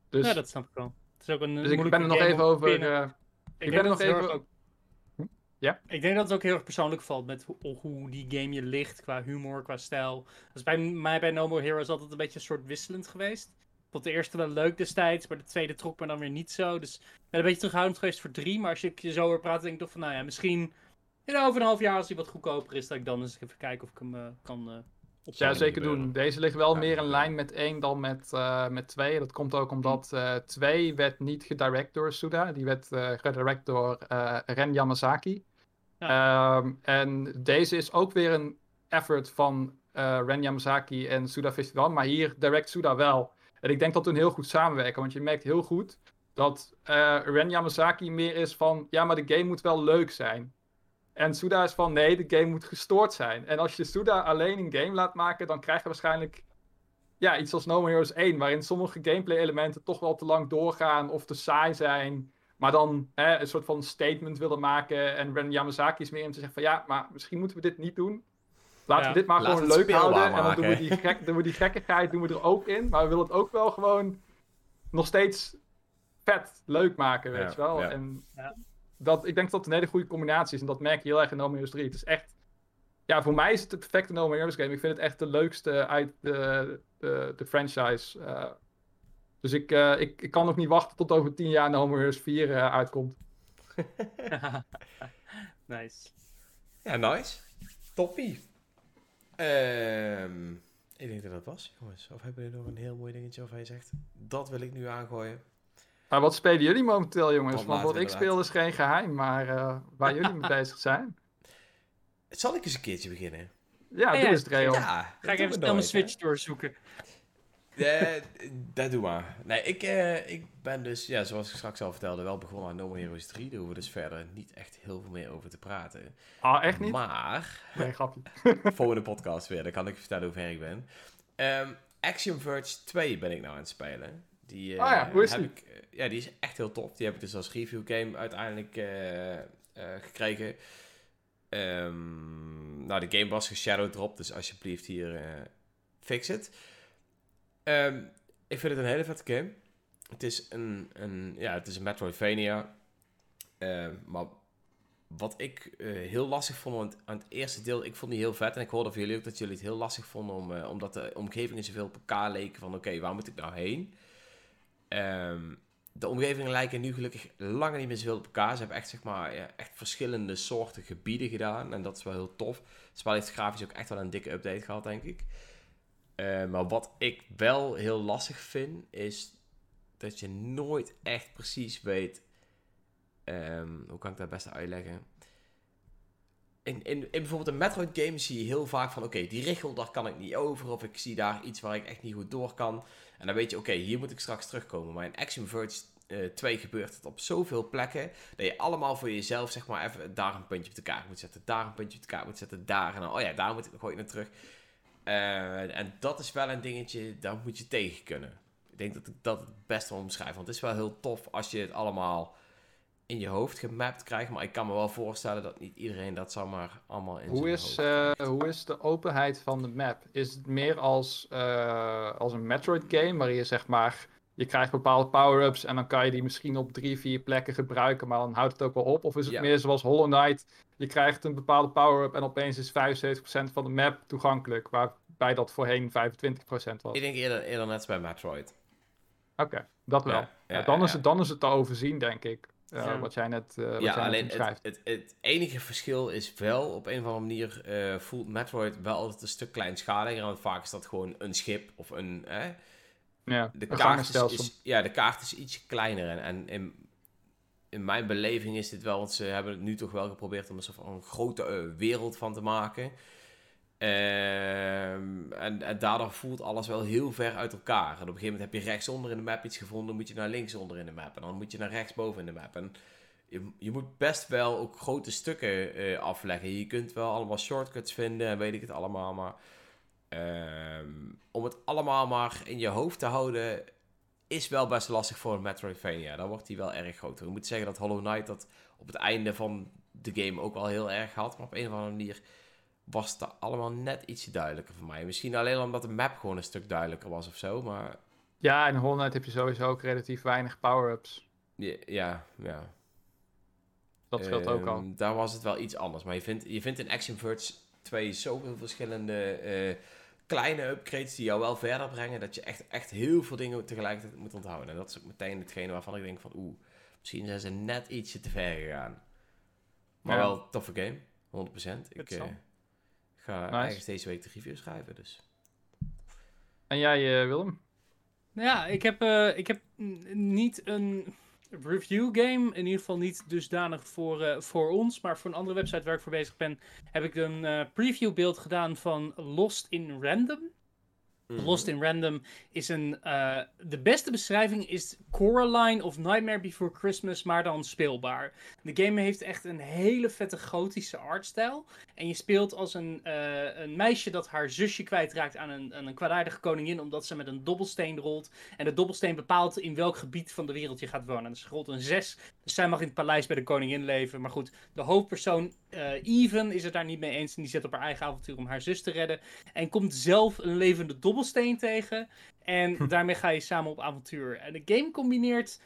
S1: Dus,
S3: ja, dat snap ik wel. Het is ook een
S1: dus ik ben er nog even over. eh,
S3: Ik
S1: ben er nog even-
S3: ook-
S1: Hm? Ja?
S3: Ik denk dat het ook heel erg persoonlijk valt met hoe, hoe die game je ligt qua humor, qua stijl. Dat is bij mij bij No More Heroes altijd een beetje een soort wisselend geweest. Ik vond de eerste wel leuk destijds, maar de tweede trok me dan weer niet zo. Dus ik ben een beetje terughoudend geweest voor drie. Maar als ik je zo hoor praten, denk ik toch van, nou ja, misschien in over een half jaar als hij wat goedkoper is, dat ik dan eens even kijken of ik hem eh, kan eh
S1: ja, zeker doen. Deze ligt wel
S2: Ja,
S1: meer in lijn met 1 dan met, eh met 2. Dat komt ook omdat 2 werd niet gedirect door Suda. Die werd eh gedirect door eh, Ren Yamazaki. Ehm, en deze is ook weer een effort van eh, Ren Yamazaki en Suda Festival. Maar hier direct Suda wel. En ik denk dat hun heel goed samenwerken. Want je merkt heel goed dat eh, Ren Yamazaki meer is van... Ja, maar de game moet wel leuk zijn. En Suda is van... Nee, de game moet gestoord zijn. En als je Suda alleen een game laat maken... dan krijg je waarschijnlijk... Ja, iets als No More Heroes 1... waarin sommige gameplay elementen toch wel te lang doorgaan... of te saai zijn... Maar dan hè, een soort van statement willen maken. En Ren Yamazaki is meer om te zeggen van ja, maar misschien moeten we dit niet doen. Laten
S3: Ja.
S1: we dit maar gewoon leuk houden. En dan doen we, die gek, doen we die gekkigheid doen we er ook in. Maar we willen het ook wel gewoon nog steeds vet, leuk maken, weet
S2: Ja,
S1: je wel.
S2: ja.
S1: En
S3: Ja.
S1: Dat, ik denk dat het een hele goede combinatie is. En dat merk je heel erg in No More Heroes 3. Het is echt... Ja, voor mij is het de perfecte No More Heroes game. Ik vind het echt de leukste uit de, de, de franchise. eh. dus ik, eh, ik, ik kan ook niet wachten tot over tien jaar No More Heroes 4 eh, uitkomt.
S3: nice.
S2: Ja, nice. Toppie. Ehm, ik denk dat dat was, jongens. Of hebben jullie nog een heel mooi dingetje of hij zegt, dat wil ik nu aangooien.
S1: Maar wat spelen jullie momenteel, jongens?
S2: Wat
S1: Want wat ik speel is geen geheim, maar eh, waar jullie mee bezig zijn.
S2: Zal ik eens een keertje beginnen?
S1: Ja,
S3: Ja,
S1: doe
S3: ja,
S1: eens, Dreon.
S2: Ja,
S3: Ga ik even snel mijn? Switch doorzoeken.
S2: Eh, dat doe maar. Nee, ik, eh, ik ben dus, ja, zoals ik straks al vertelde, wel begonnen aan No More Heroes 3. Daar hoeven we dus verder niet echt heel veel meer over te praten.
S1: Ah, echt niet?
S2: Maar,
S1: Nee, grapje.
S2: volgende podcast weer, dan kan ik vertellen hoe ver ik ben. Ehm, Action Verge 2 ben ik nou aan het spelen. Die, eh,
S1: Oh ja, hoe is
S2: heb
S1: die?
S2: Ik, eh, ja, die is echt heel tof. Die heb ik dus als review game uiteindelijk eh, eh, gekregen. Ehm, nou, de game was geshadowdropt, dus alsjeblieft hier eh, fix het. Ehm, ik vind het een hele vette game. Het is een, een, ja, het is een Metroidvania. Ehm, maar wat ik eh, heel lastig vond aan het, aan het eerste deel, ik vond die heel vet. En ik hoorde van jullie ook dat jullie het heel lastig vonden, om, eh, omdat de omgevingen zoveel op elkaar leken. Van oké, waar moet ik nou heen? Ehm, de omgevingen lijken nu gelukkig langer niet meer zoveel op elkaar. Ze hebben echt, zeg maar, echt verschillende soorten gebieden gedaan. En dat is wel heel tof. Het spel heeft grafisch ook echt wel een dikke update gehad, denk ik. Uh, maar wat ik wel heel lastig vind, is dat je nooit echt precies weet. Um, hoe kan ik dat best uitleggen? In, in, in bijvoorbeeld een Metroid game zie je heel vaak van: oké, die richel daar kan ik niet over. Of ik zie daar iets waar ik echt niet goed door kan. En dan weet je: oké, hier moet ik straks terugkomen. Maar in Action Verge uh, 2 gebeurt het op zoveel plekken. Dat je allemaal voor jezelf, zeg maar, even daar een puntje op de kaart moet zetten. Daar een puntje op de kaart moet zetten. Daar. En dan, oh ja, daar moet ik nog ooit naar terug. Uh, en dat is wel een dingetje, daar moet je tegen kunnen. Ik denk dat ik dat het best wel omschrijf. Want het is wel heel tof als je het allemaal in je hoofd gemapt krijgt. Maar ik kan me wel voorstellen dat niet iedereen dat zomaar allemaal in
S1: hoe is, uh, Hoe is de openheid van de map? Is het meer als, uh, als een Metroid game, waar je zeg maar... Je krijgt bepaalde power-ups en dan kan je die misschien op drie, vier plekken gebruiken, maar dan houdt het ook wel op. Of is het meer zoals Hollow Knight, je krijgt een bepaalde power-up en opeens is 75% van de map toegankelijk, waarbij dat voorheen 25% was.
S2: Ik denk eerder, eerder net bij Metroid.
S1: Oké, dat wel. Ja, dan, Is het, dan is het te overzien, denk ik. Uh, wat jij net, uh, wat ja, jij alleen
S2: het, het, het, enige verschil is wel, op een of andere manier uh, voelt Metroid wel altijd een stuk kleinschaliger. Want vaak is dat gewoon een schip of een...
S1: ja,
S2: de kaart is, is, ja, de kaart is iets kleiner. En, en in, in mijn beleving is dit wel, want ze hebben het nu toch wel geprobeerd om er een grote wereld van te maken. Ehm, en, en, daardoor voelt alles wel heel ver uit elkaar. En op een gegeven moment heb je rechtsonder in de map iets gevonden, dan moet je naar linksonder in de map. En dan moet je naar rechtsboven in de map. En je, je moet best wel ook grote stukken uh, afleggen. Je kunt wel allemaal shortcuts vinden en weet ik het allemaal. Maar ehm, om het allemaal maar in je hoofd te houden, is wel best lastig voor een Metroidvania. Dan wordt die wel erg groot. Ik moet zeggen dat Hollow Knight dat op het einde van de game ook wel heel erg had. Maar op een of andere manier was het allemaal net iets duidelijker voor mij. Misschien alleen omdat de map gewoon een stuk duidelijker was of zo, maar...
S1: Ja, in Hollow Knight heb je sowieso ook relatief weinig power-ups.
S2: Ja, ja, ja.
S1: Dat scheelt ook al.
S2: Ehm, daar was het wel iets anders. Maar je vindt, je vindt in Action Verge 2 zoveel verschillende uh, kleine upgrades die jou wel verder brengen, dat je echt, echt heel veel dingen tegelijkertijd moet onthouden. En dat is ook meteen hetgene waarvan ik denk van, oeh, misschien zijn ze net ietsje te ver gegaan. Maar wel toffe game, 100%. Ik, uh, ga nice. eigenlijk deze week de review schrijven. Dus.
S1: En jij, uh, Willem?
S3: Ja, ik heb, uh, ik heb niet een review game. In ieder geval niet dusdanig voor, uh, voor ons. Maar voor een andere website waar ik voor bezig ben, heb ik een preview beeld gedaan van Lost in Random. Mhm. Lost in Random is een. Uh, de beste beschrijving is Coraline of Nightmare Before Christmas, maar dan speelbaar. De game heeft echt een hele vette gotische artstijl. En je speelt als een, uh, een meisje dat haar zusje kwijtraakt aan een, een kwaadaardige koningin, omdat ze met een dobbelsteen rolt. En de dobbelsteen bepaalt in welk gebied van de wereld je gaat wonen. Dus rolt een 6. Dus zij mag in het paleis bij de koningin leven. Maar goed, de hoofdpersoon, uh, Even, is het daar niet mee eens. En die zet op haar eigen avontuur om haar zus te redden. En komt zelf een levende dobbelsteen dobbelsteen tegen. En hm. daarmee ga je samen op avontuur. En de game combineert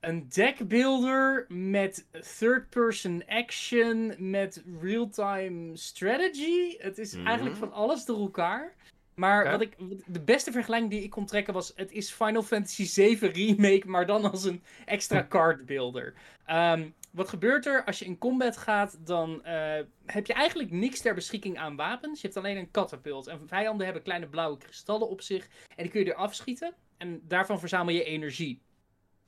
S3: een deckbuilder met third-person action, met real-time strategy. Het is mhm. eigenlijk van alles door elkaar. Maar wat ik, de beste vergelijking die ik kon trekken was: het is Final Fantasy VII Remake, maar dan als een extra card builder. Um, wat gebeurt er? Als je in combat gaat, dan uh, heb je eigenlijk niks ter beschikking aan wapens. Je hebt alleen een katapult. En vijanden hebben kleine blauwe kristallen op zich. En die kun je er afschieten. En daarvan verzamel je energie.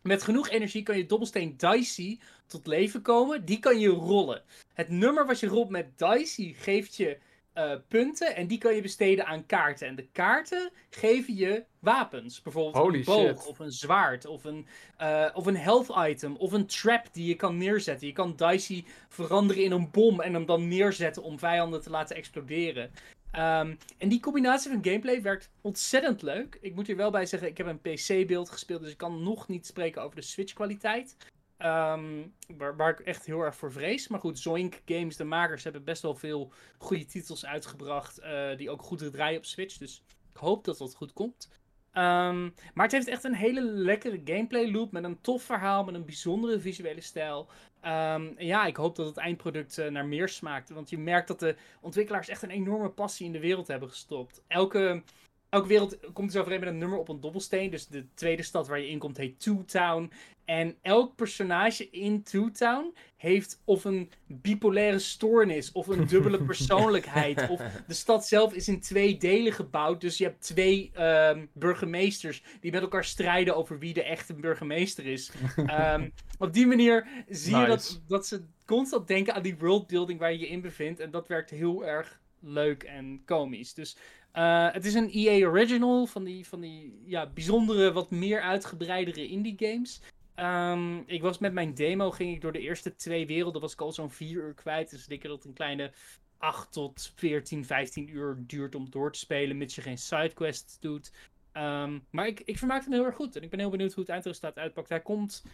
S3: Met genoeg energie kan je dobbelsteen Dicey tot leven komen. Die kan je rollen. Het nummer wat je rolt met Dicey geeft je uh, punten en die kan je besteden aan kaarten. En de kaarten geven je wapens. Bijvoorbeeld een boog of een zwaard of een, uh, of een health item of een trap die je kan neerzetten. Je kan Dicey veranderen in een bom en hem dan neerzetten om vijanden te laten exploderen. Um, en die combinatie van gameplay werkt ontzettend leuk. Ik moet hier wel bij zeggen, ik heb een PC-beeld gespeeld, dus ik kan nog niet spreken over de Switch-kwaliteit. Um, waar, ik echt heel erg voor vrees. Maar goed, Zoink Games, de makers, hebben best wel veel goede titels uitgebracht. Uh, die ook goed draaien op Switch. Dus ik hoop dat dat goed komt. Um, maar het heeft echt een hele lekkere gameplay loop. Met een tof verhaal. Met een bijzondere visuele stijl. Um, ja, ik hoop dat het eindproduct uh, naar meer smaakt. Want je merkt dat de ontwikkelaars echt een enorme passie in de wereld hebben gestopt. Elke elke wereld komt dus overeen met een nummer op een dobbelsteen. Dus de tweede stad waar je in komt heet Two Town. En elk personage in Two Town heeft of een bipolaire stoornis, of een dubbele persoonlijkheid. of de stad zelf is in twee delen gebouwd. Dus je hebt twee ehm, burgemeesters die met elkaar strijden over wie de echte burgemeester is. Ehm, op die manier zie je dat, dat ze constant denken aan die worldbuilding waar je je in bevindt. En dat werkt heel erg leuk en komisch. Dus uh, het is een EA Original van die, van die ja, bijzondere, wat meer uitgebreidere indie games. Um, ik was met mijn demo, ging ik door de eerste twee werelden, was ik al zo'n vier uur kwijt. Dus ik denk dat het een kleine 8 tot 14, 15 uur duurt om door te spelen, mits je geen sidequests doet. Um, maar ik, ik vermaakte me heel erg goed en ik ben heel benieuwd hoe het eindresultaat uitpakt. Hij komt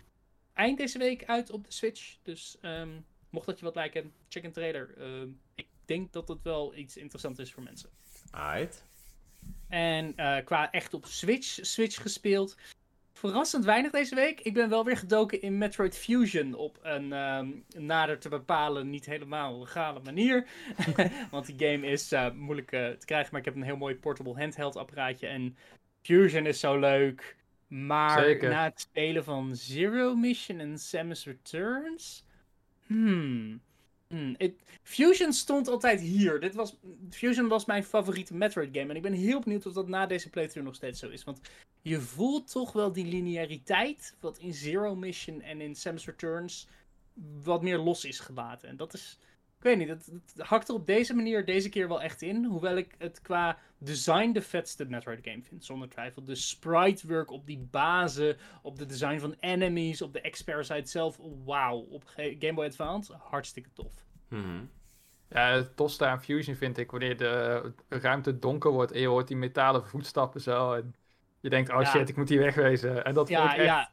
S3: eind deze week uit op de Switch, dus um, mocht dat je wat lijken, check een trailer. ik denk dat het wel iets interessants is voor mensen.
S2: Aight.
S3: En uh, qua echt op Switch, Switch gespeeld. Verrassend weinig deze week. Ik ben wel weer gedoken in Metroid Fusion op een um, nader te bepalen, niet helemaal legale manier. Want die game is uh, moeilijk uh, te krijgen, maar ik heb een heel mooi portable handheld apparaatje. En Fusion is zo leuk. Maar Zeker. na het spelen van Zero Mission en Samus Returns. Hmm. Hmm, Fusion stond altijd hier. Dit was, Fusion was mijn favoriete Metroid game. En ik ben heel benieuwd of dat na deze playthrough nog steeds zo is. Want je voelt toch wel die lineariteit. Wat in Zero Mission en in Samus Returns. wat meer los is gelaten. En dat is. Ik weet niet, het, het hakt er op deze manier deze keer wel echt in. Hoewel ik het qua design de vetste Metroid game vind, zonder twijfel. De sprite work op die bazen, op de design van enemies, op de X-Parasite zelf. Wauw, op Game Boy Advance, hartstikke tof.
S2: Mm
S1: Ja, het tofste aan Fusion vind ik wanneer de ruimte donker wordt en je hoort die metalen voetstappen zo. En je denkt, oh shit, ik moet hier wegwezen. En dat ja, vond ik echt... Ja.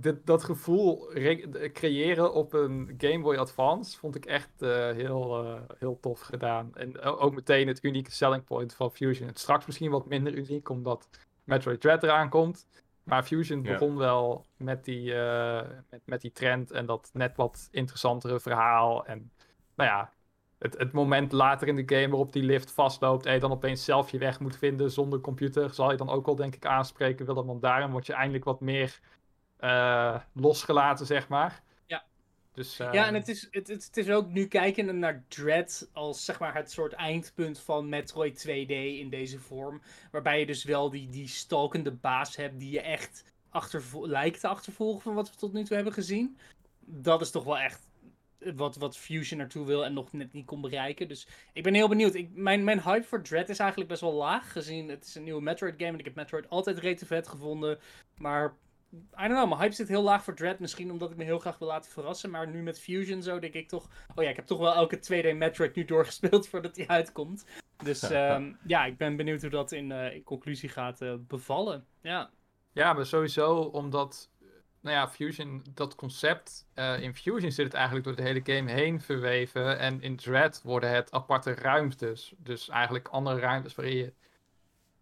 S1: Dat, dat gevoel creëren op een Game Boy Advance vond ik echt uh, heel, uh, heel tof gedaan. En ook meteen het unieke selling point van Fusion. Het straks misschien wat minder uniek, omdat Metroid Dread eraan komt. Maar Fusion begon wel met die, uh, met, met die trend en dat net wat interessantere verhaal. En nou ja, het, het moment later in de game waarop die lift vastloopt en je dan opeens zelf je weg moet vinden zonder computer, zal je dan ook wel denk ik aanspreken willen, want daarom word je eindelijk wat meer losgelaten, zeg maar.
S3: Ja.
S1: Dus.
S3: Ja, en het is, het, het, is ook nu kijken naar Dread als zeg maar het soort eindpunt van Metroid 2D in deze vorm. Waarbij je dus wel die, die stalkende baas hebt die je echt lijkt te achtervolgen van wat we tot nu toe hebben gezien. Dat is toch wel echt wat, wat Fusion naartoe wil en nog net niet kon bereiken. Dus ik ben heel benieuwd. Ik, mijn, mijn hype voor Dread is eigenlijk best wel laag. Gezien het is een nieuwe Metroid game. En ik heb Metroid altijd rete vet gevonden. Maar I don't know, mijn hype zit heel laag voor Dread. Misschien omdat ik me heel graag wil laten verrassen. Maar nu met Fusion zo denk ik toch... Oh ja, ik heb toch wel elke 2D Metroid nu doorgespeeld voordat hij uitkomt. Dus um, ja, ik ben benieuwd hoe dat in, uh, in conclusie gaat uh, bevallen. Ja.
S1: Ja, maar sowieso omdat nou ja, Fusion, dat concept, uh, in Fusion zit het eigenlijk door de hele game heen verweven. En in Dread worden het aparte ruimtes. Dus eigenlijk andere ruimtes waarin je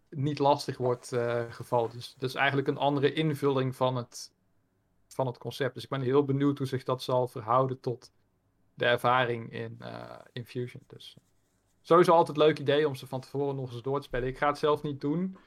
S1: niet lastig wordt uh, gevallen. Dus, dus eigenlijk een andere invulling van het, van het concept. Dus ik ben heel benieuwd hoe zich dat zal verhouden tot de ervaring in, uh, in Fusion. Dus sowieso altijd een leuk idee om ze van tevoren nog eens door te spelen. Ik ga het zelf niet doen.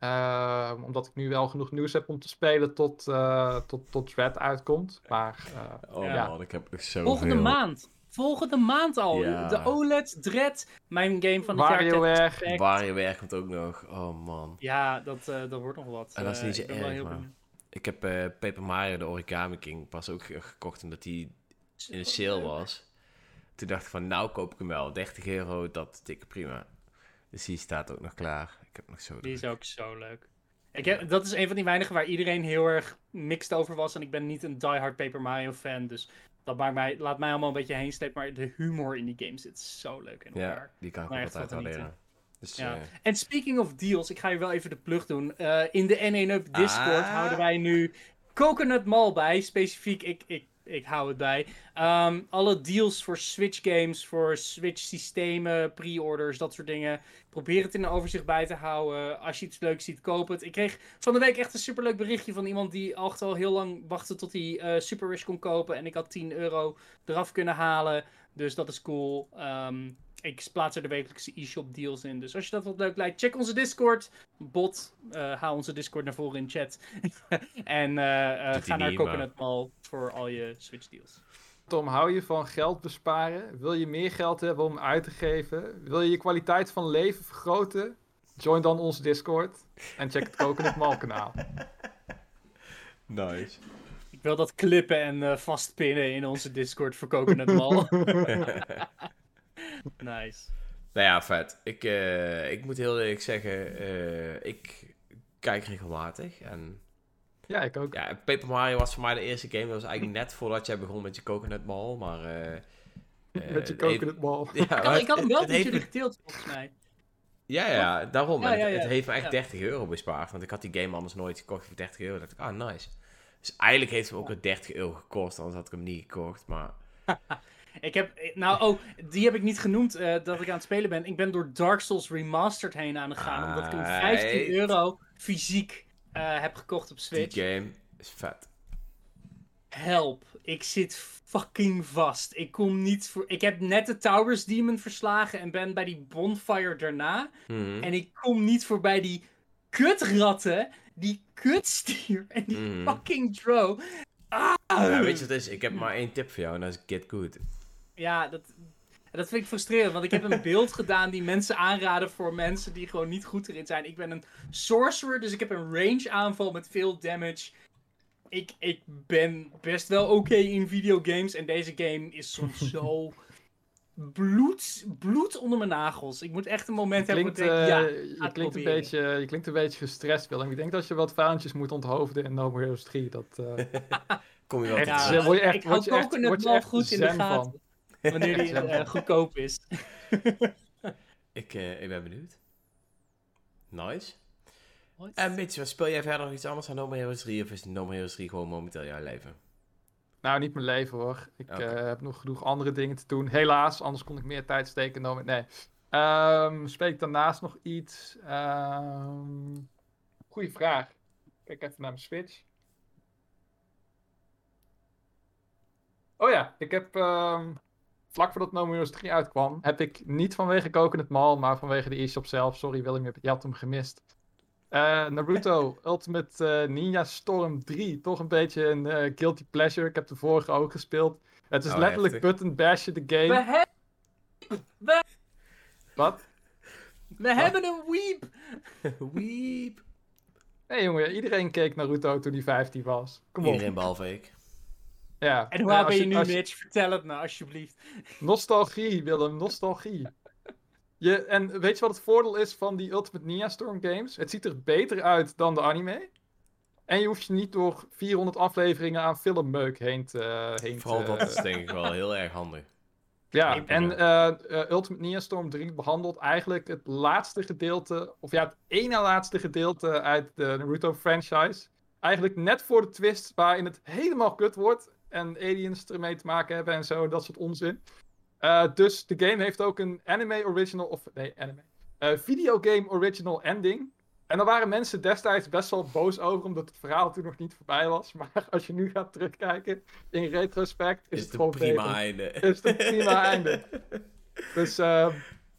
S1: Uh, omdat ik nu wel genoeg nieuws heb om te spelen tot, uh, tot, tot Dread uitkomt. Maar, uh,
S2: oh ja. man, ik heb zo
S3: Volgende maand. Volgende maand al. Ja. De OLED Dread. Mijn game van het
S1: WarioWare.
S3: jaar.
S2: WarioWare komt ook nog. Oh man.
S3: Ja, dat, dat wordt nog wat.
S2: En dat is niet zo erg, man. Ik heb Paper Mario, de Origami King, pas ook gekocht omdat die in de sale was. Toen dacht ik van, nou koop ik hem wel. 30 euro, dat dikke prima. Dus die staat ook nog klaar. Ik heb nog zo
S3: die is ook zo leuk. Ik heb, dat is een van die weinigen waar iedereen heel erg mixed over was. En ik ben niet een diehard Paper Mario fan. Dus dat maakt mij, laat mij allemaal een beetje heen slepen. Maar de humor in die game zit zo leuk in elkaar.
S2: Ja, die kan ik altijd waarderen.
S3: Dus, ja. Uh... En speaking of deals, ik ga je wel even de plug doen. Uh, in de N1up Discord ah. houden wij nu Coconut Mall bij. Specifiek, ik, ik ik hou het bij. Um, alle deals voor Switch games, voor Switch systemen, pre-orders, dat soort dingen. Probeer het in een overzicht bij te houden. Als je iets leuks ziet, koop het. Ik kreeg van de week echt een superleuk berichtje van iemand die echt al heel lang wachtte tot hij uh, Super Wish kon kopen. En ik had 10 euro eraf kunnen halen. Dus dat is cool. Um, ik plaats er de wekelijkse e-shop deals in. Dus als je dat wat leuk lijkt, check onze Discord. Bot, uh, haal onze Discord naar voren in chat. en uh, ga naar Coconut Mall voor al je Switch deals.
S1: Tom, hou je van geld besparen? Wil je meer geld hebben om uit te geven? Wil je je kwaliteit van leven vergroten? Join dan onze Discord en check het Coconut Mall kanaal.
S2: Nice.
S3: Ik wil dat klippen en uh, vastpinnen in onze Discord voor Coconut Mall. nice.
S2: Nou ja, vet. Ik, uh, ik moet heel eerlijk zeggen, uh, ik kijk regelmatig. En
S1: ja, ik ook.
S2: Ja, Paper Mario was voor mij de eerste game. Dat was eigenlijk net voordat jij begon met je Coconut Mall. Maar,
S1: met je Coconut Mall.
S3: Ja, ik, had, ik had hem wel met jullie gedeeld, volgens mij.
S2: Ja, ja, daarom. Ja, ja, ja. Het, heeft me echt 30 euro bespaard. Want ik had die game anders nooit gekocht voor 30 euro. Dat dacht ik, ah, nice. Dus eigenlijk heeft het me ook 30 euro gekost. Anders had ik hem niet gekocht. Maar
S3: ik heb, nou, oh, die heb ik niet genoemd uh, dat ik aan het spelen ben. Ik ben door Dark Souls Remastered heen aan het gaan. Omdat ik hem 15 euro fysiek uh, heb gekocht op Switch.
S2: Die game is vet.
S3: Help. Ik zit fucking vast. Ik kom niet voor. Ik heb net de Towers Demon verslagen en ben bij die bonfire daarna.
S2: Mm.
S3: En ik kom niet voorbij die kutratten, die kutstier en die
S2: mm.
S3: fucking drow. Ah!
S2: Ja, weet je wat het is? Ik heb maar één tip voor jou en dat is get good.
S3: Ja, dat, dat vind ik frustrerend, want ik heb een beeld gedaan die mensen aanraden voor mensen die gewoon niet goed erin zijn. Ik ben een sorcerer, dus ik heb een range aanval met veel damage. Ik, ik ben best wel oké in videogames en deze game is soms zo bloed, bloed onder mijn nagels. Ik moet echt een moment
S1: klinkt,
S3: hebben waar ik
S1: denk, uh, ja, je, klinkt een beetje, je klinkt een beetje gestrest, Willem. Ik denk dat je wat vaantjes moet onthoofden in No More Heroes 3. Dat, uh...
S2: Kom je wel
S3: ja,
S1: te word je echt,
S3: ik hou
S1: word je echt, word je echt
S3: goed in de gaten.
S1: van.
S3: Wanneer die uh, goedkoop is.
S2: ik, uh, ik ben benieuwd. Nice. En Mitch, wat speel jij verder nog iets anders aan No More Heroes 3? Of is No More Heroes 3 gewoon momenteel jouw leven?
S1: Nou, niet mijn leven hoor. Ik eh, heb nog genoeg andere dingen te doen. Helaas, anders kon ik meer tijd steken. No, nee. Ehm speel ik daarnaast nog iets? Ehm goeie vraag. Kijk even naar mijn Switch. Oh ja, ik heb ehm, vlak voordat No More Heroes 3 uitkwam, heb ik niet vanwege Coconut Mall, maar vanwege de e-shop zelf. Sorry Willem, je had hem gemist. Eh, Naruto Ultimate eh, Ninja Storm 3. Toch een beetje een eh, guilty pleasure. Ik heb de vorige ook gespeeld. Het is
S2: Oh,
S1: letterlijk
S2: heftig.
S1: button bashen de game.
S3: We, he-
S1: Wat?
S3: we hebben een weep!
S2: Weep.
S1: Nee jongen, iedereen keek Naruto toen hij 15 was. Kom op.
S2: Iedereen behalve ik.
S1: Ja.
S3: En hoe oud ben je nu,
S1: als
S3: Mitch? Vertel het me, alsjeblieft.
S1: Nostalgie, Willem, nostalgie. Je, en weet je wat het voordeel is van die Ultimate Ninja Storm games? Het ziet er beter uit dan de anime. En je hoeft je niet door 400 afleveringen aan filmmeuk heen te... Heen
S2: Vooral
S1: te,
S2: dat is denk ik wel heel erg handig.
S1: Ja, en eh, eh, Ultimate Ninja Storm 3 behandelt eigenlijk het laatste gedeelte, of ja, het ene laatste gedeelte uit de Naruto franchise. Eigenlijk net voor de twist waarin het helemaal kut wordt en aliens ermee te maken hebben en zo, dat soort onzin. Eh, dus de game heeft ook een anime original, of nee, anime, eh videogame original ending. En daar waren mensen destijds best wel boos over, omdat het verhaal toen nog niet voorbij was. Maar als je nu gaat terugkijken, in retrospect, is,
S2: Is
S1: het gewoon
S2: een prima
S1: beter.
S2: einde.
S1: Is het een prima einde. Dus eh,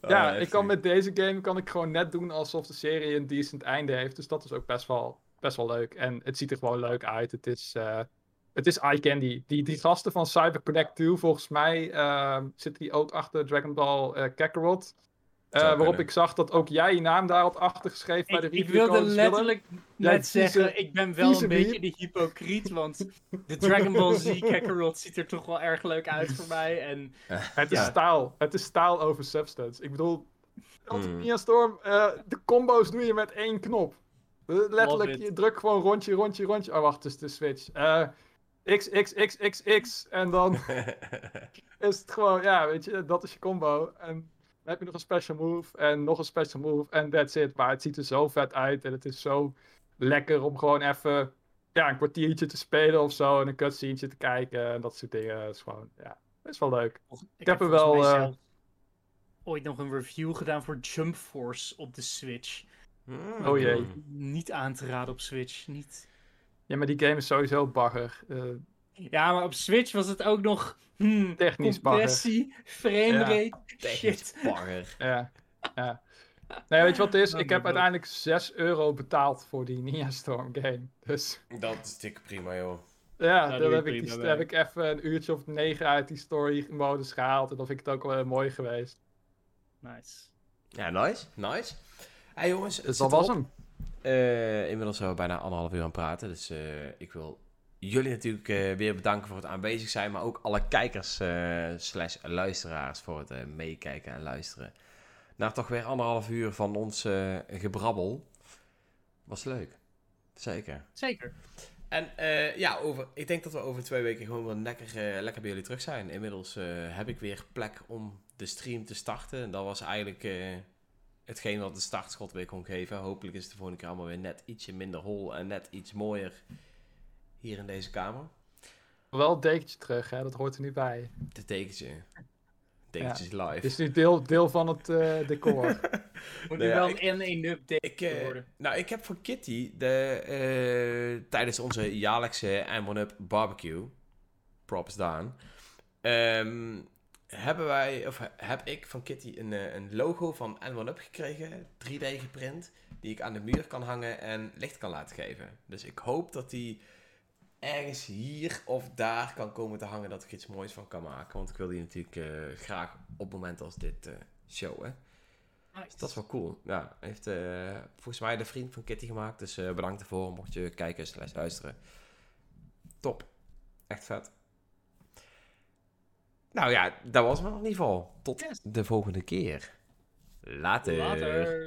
S1: ja, ik kan met deze game kan ik gewoon net doen alsof de serie een decent einde heeft. Dus dat is ook best wel, best wel leuk. En het ziet er gewoon leuk uit. Het is, eh, het is eye candy. Die, die gasten van CyberConnect 2, volgens mij eh, zitten die ook achter Dragon Ball eh, Kakarot. Eh, waarop
S2: kunnen.
S1: ik zag dat ook jij je naam daar had achtergeschreven bij de
S3: Ik, ik
S1: review
S3: wilde letterlijk net zeggen, ik ben wel een beetje die hypocriet, want de Dragon Ball Z Kakarot ziet er toch wel erg leuk uit voor mij. En
S1: Het is
S3: Ja.
S1: staal. Het is staal over substance. Ik bedoel, Ultimate
S2: Hmm.
S1: Ninja Storm, eh, de combo's doe je met één knop. Letterlijk, je drukt gewoon rondje, rondje, rondje. Oh, wacht, het is de Switch. Eh X, X, X, X, X. En dan is het gewoon, ja, weet je, dat is je combo. En dan heb je nog een special move en nog een special move en that's it. Maar het ziet er zo vet uit en het is zo lekker om gewoon even ja, een kwartiertje te spelen of zo en een cutscene te kijken en dat soort dingen. Het is gewoon, ja, is wel leuk.
S3: ik,
S1: heb er wel, eh,
S3: zelf ooit nog een review gedaan voor Jump Force op de Switch.
S2: Hmm.
S1: Oh jee.
S3: Niet aan te raden op Switch. Niet.
S1: Ja, maar die game is sowieso bagger. Eh,
S3: Ja, maar op Switch was het ook nog... Hmm,
S1: Technisch bagger.
S3: compressie, framerate,
S2: Technisch
S3: shit.
S2: bagger.
S1: Ja, ja. Nee, weet je wat het is? Ik heb uiteindelijk 6 euro betaald voor die Ninja Storm game. Dus
S2: Dat is dik prima, joh.
S1: ja, dan
S3: je
S1: heb ik, die, heb ik even een uurtje of negen uit die story modus gehaald. En dan vind ik het ook wel mooi geweest.
S3: Nice.
S2: Ja, nice. Nice. Hey jongens, het
S1: Dus dat was hem.
S2: Eh, inmiddels zijn we bijna anderhalf uur aan het praten. Dus eh, ik wil jullie natuurlijk eh, weer bedanken voor het aanwezig zijn. Maar ook alle kijkers slash luisteraars voor het meekijken en luisteren. Na toch weer anderhalf uur van ons gebrabbel. Was leuk. Zeker.
S3: Zeker.
S2: En ja, over, ik denk dat we over twee weken gewoon weer lekker, lekker bij jullie terug zijn. Inmiddels heb ik weer plek om de stream te starten. En dat was eigenlijk hetgeen wat de startschot weer kon geven. Hopelijk is het de volgende keer allemaal weer net ietsje minder hol en net iets mooier hier in deze kamer.
S1: Wel een dekentje terug, hè? dat hoort er nu bij.
S2: De tekentje. Tekentjes live.
S1: Het is nu deel, deel van het eh, decor.
S3: Moet
S2: Nee,
S3: nu
S2: ja,
S3: wel
S2: ik-
S3: een N1 update
S2: Ik, eh,
S3: worden.
S2: nou, ik heb voor Kitty de, eh, tijdens onze jaarlijkse M1-Up barbecue, props Daan, ehm, hebben wij, of heb ik van Kitty een, eh, een logo van N1-Up gekregen, 3D geprint, die ik aan de muur kan hangen en licht kan laten geven. Dus ik hoop dat die ergens hier of daar kan komen te hangen, dat ik iets moois van kan maken. Want ik wil die natuurlijk eh, graag op momenten als dit eh showen.
S3: Nice.
S2: Dat is wel cool. Ja, heeft eh, volgens mij de vriend van Kitty gemaakt. Dus bedankt ervoor, mocht je kijken slash luisteren. Top. Echt vet. Nou ja, dat was het in ieder geval. Tot
S3: Yes.
S2: de volgende keer. Later.
S3: Later.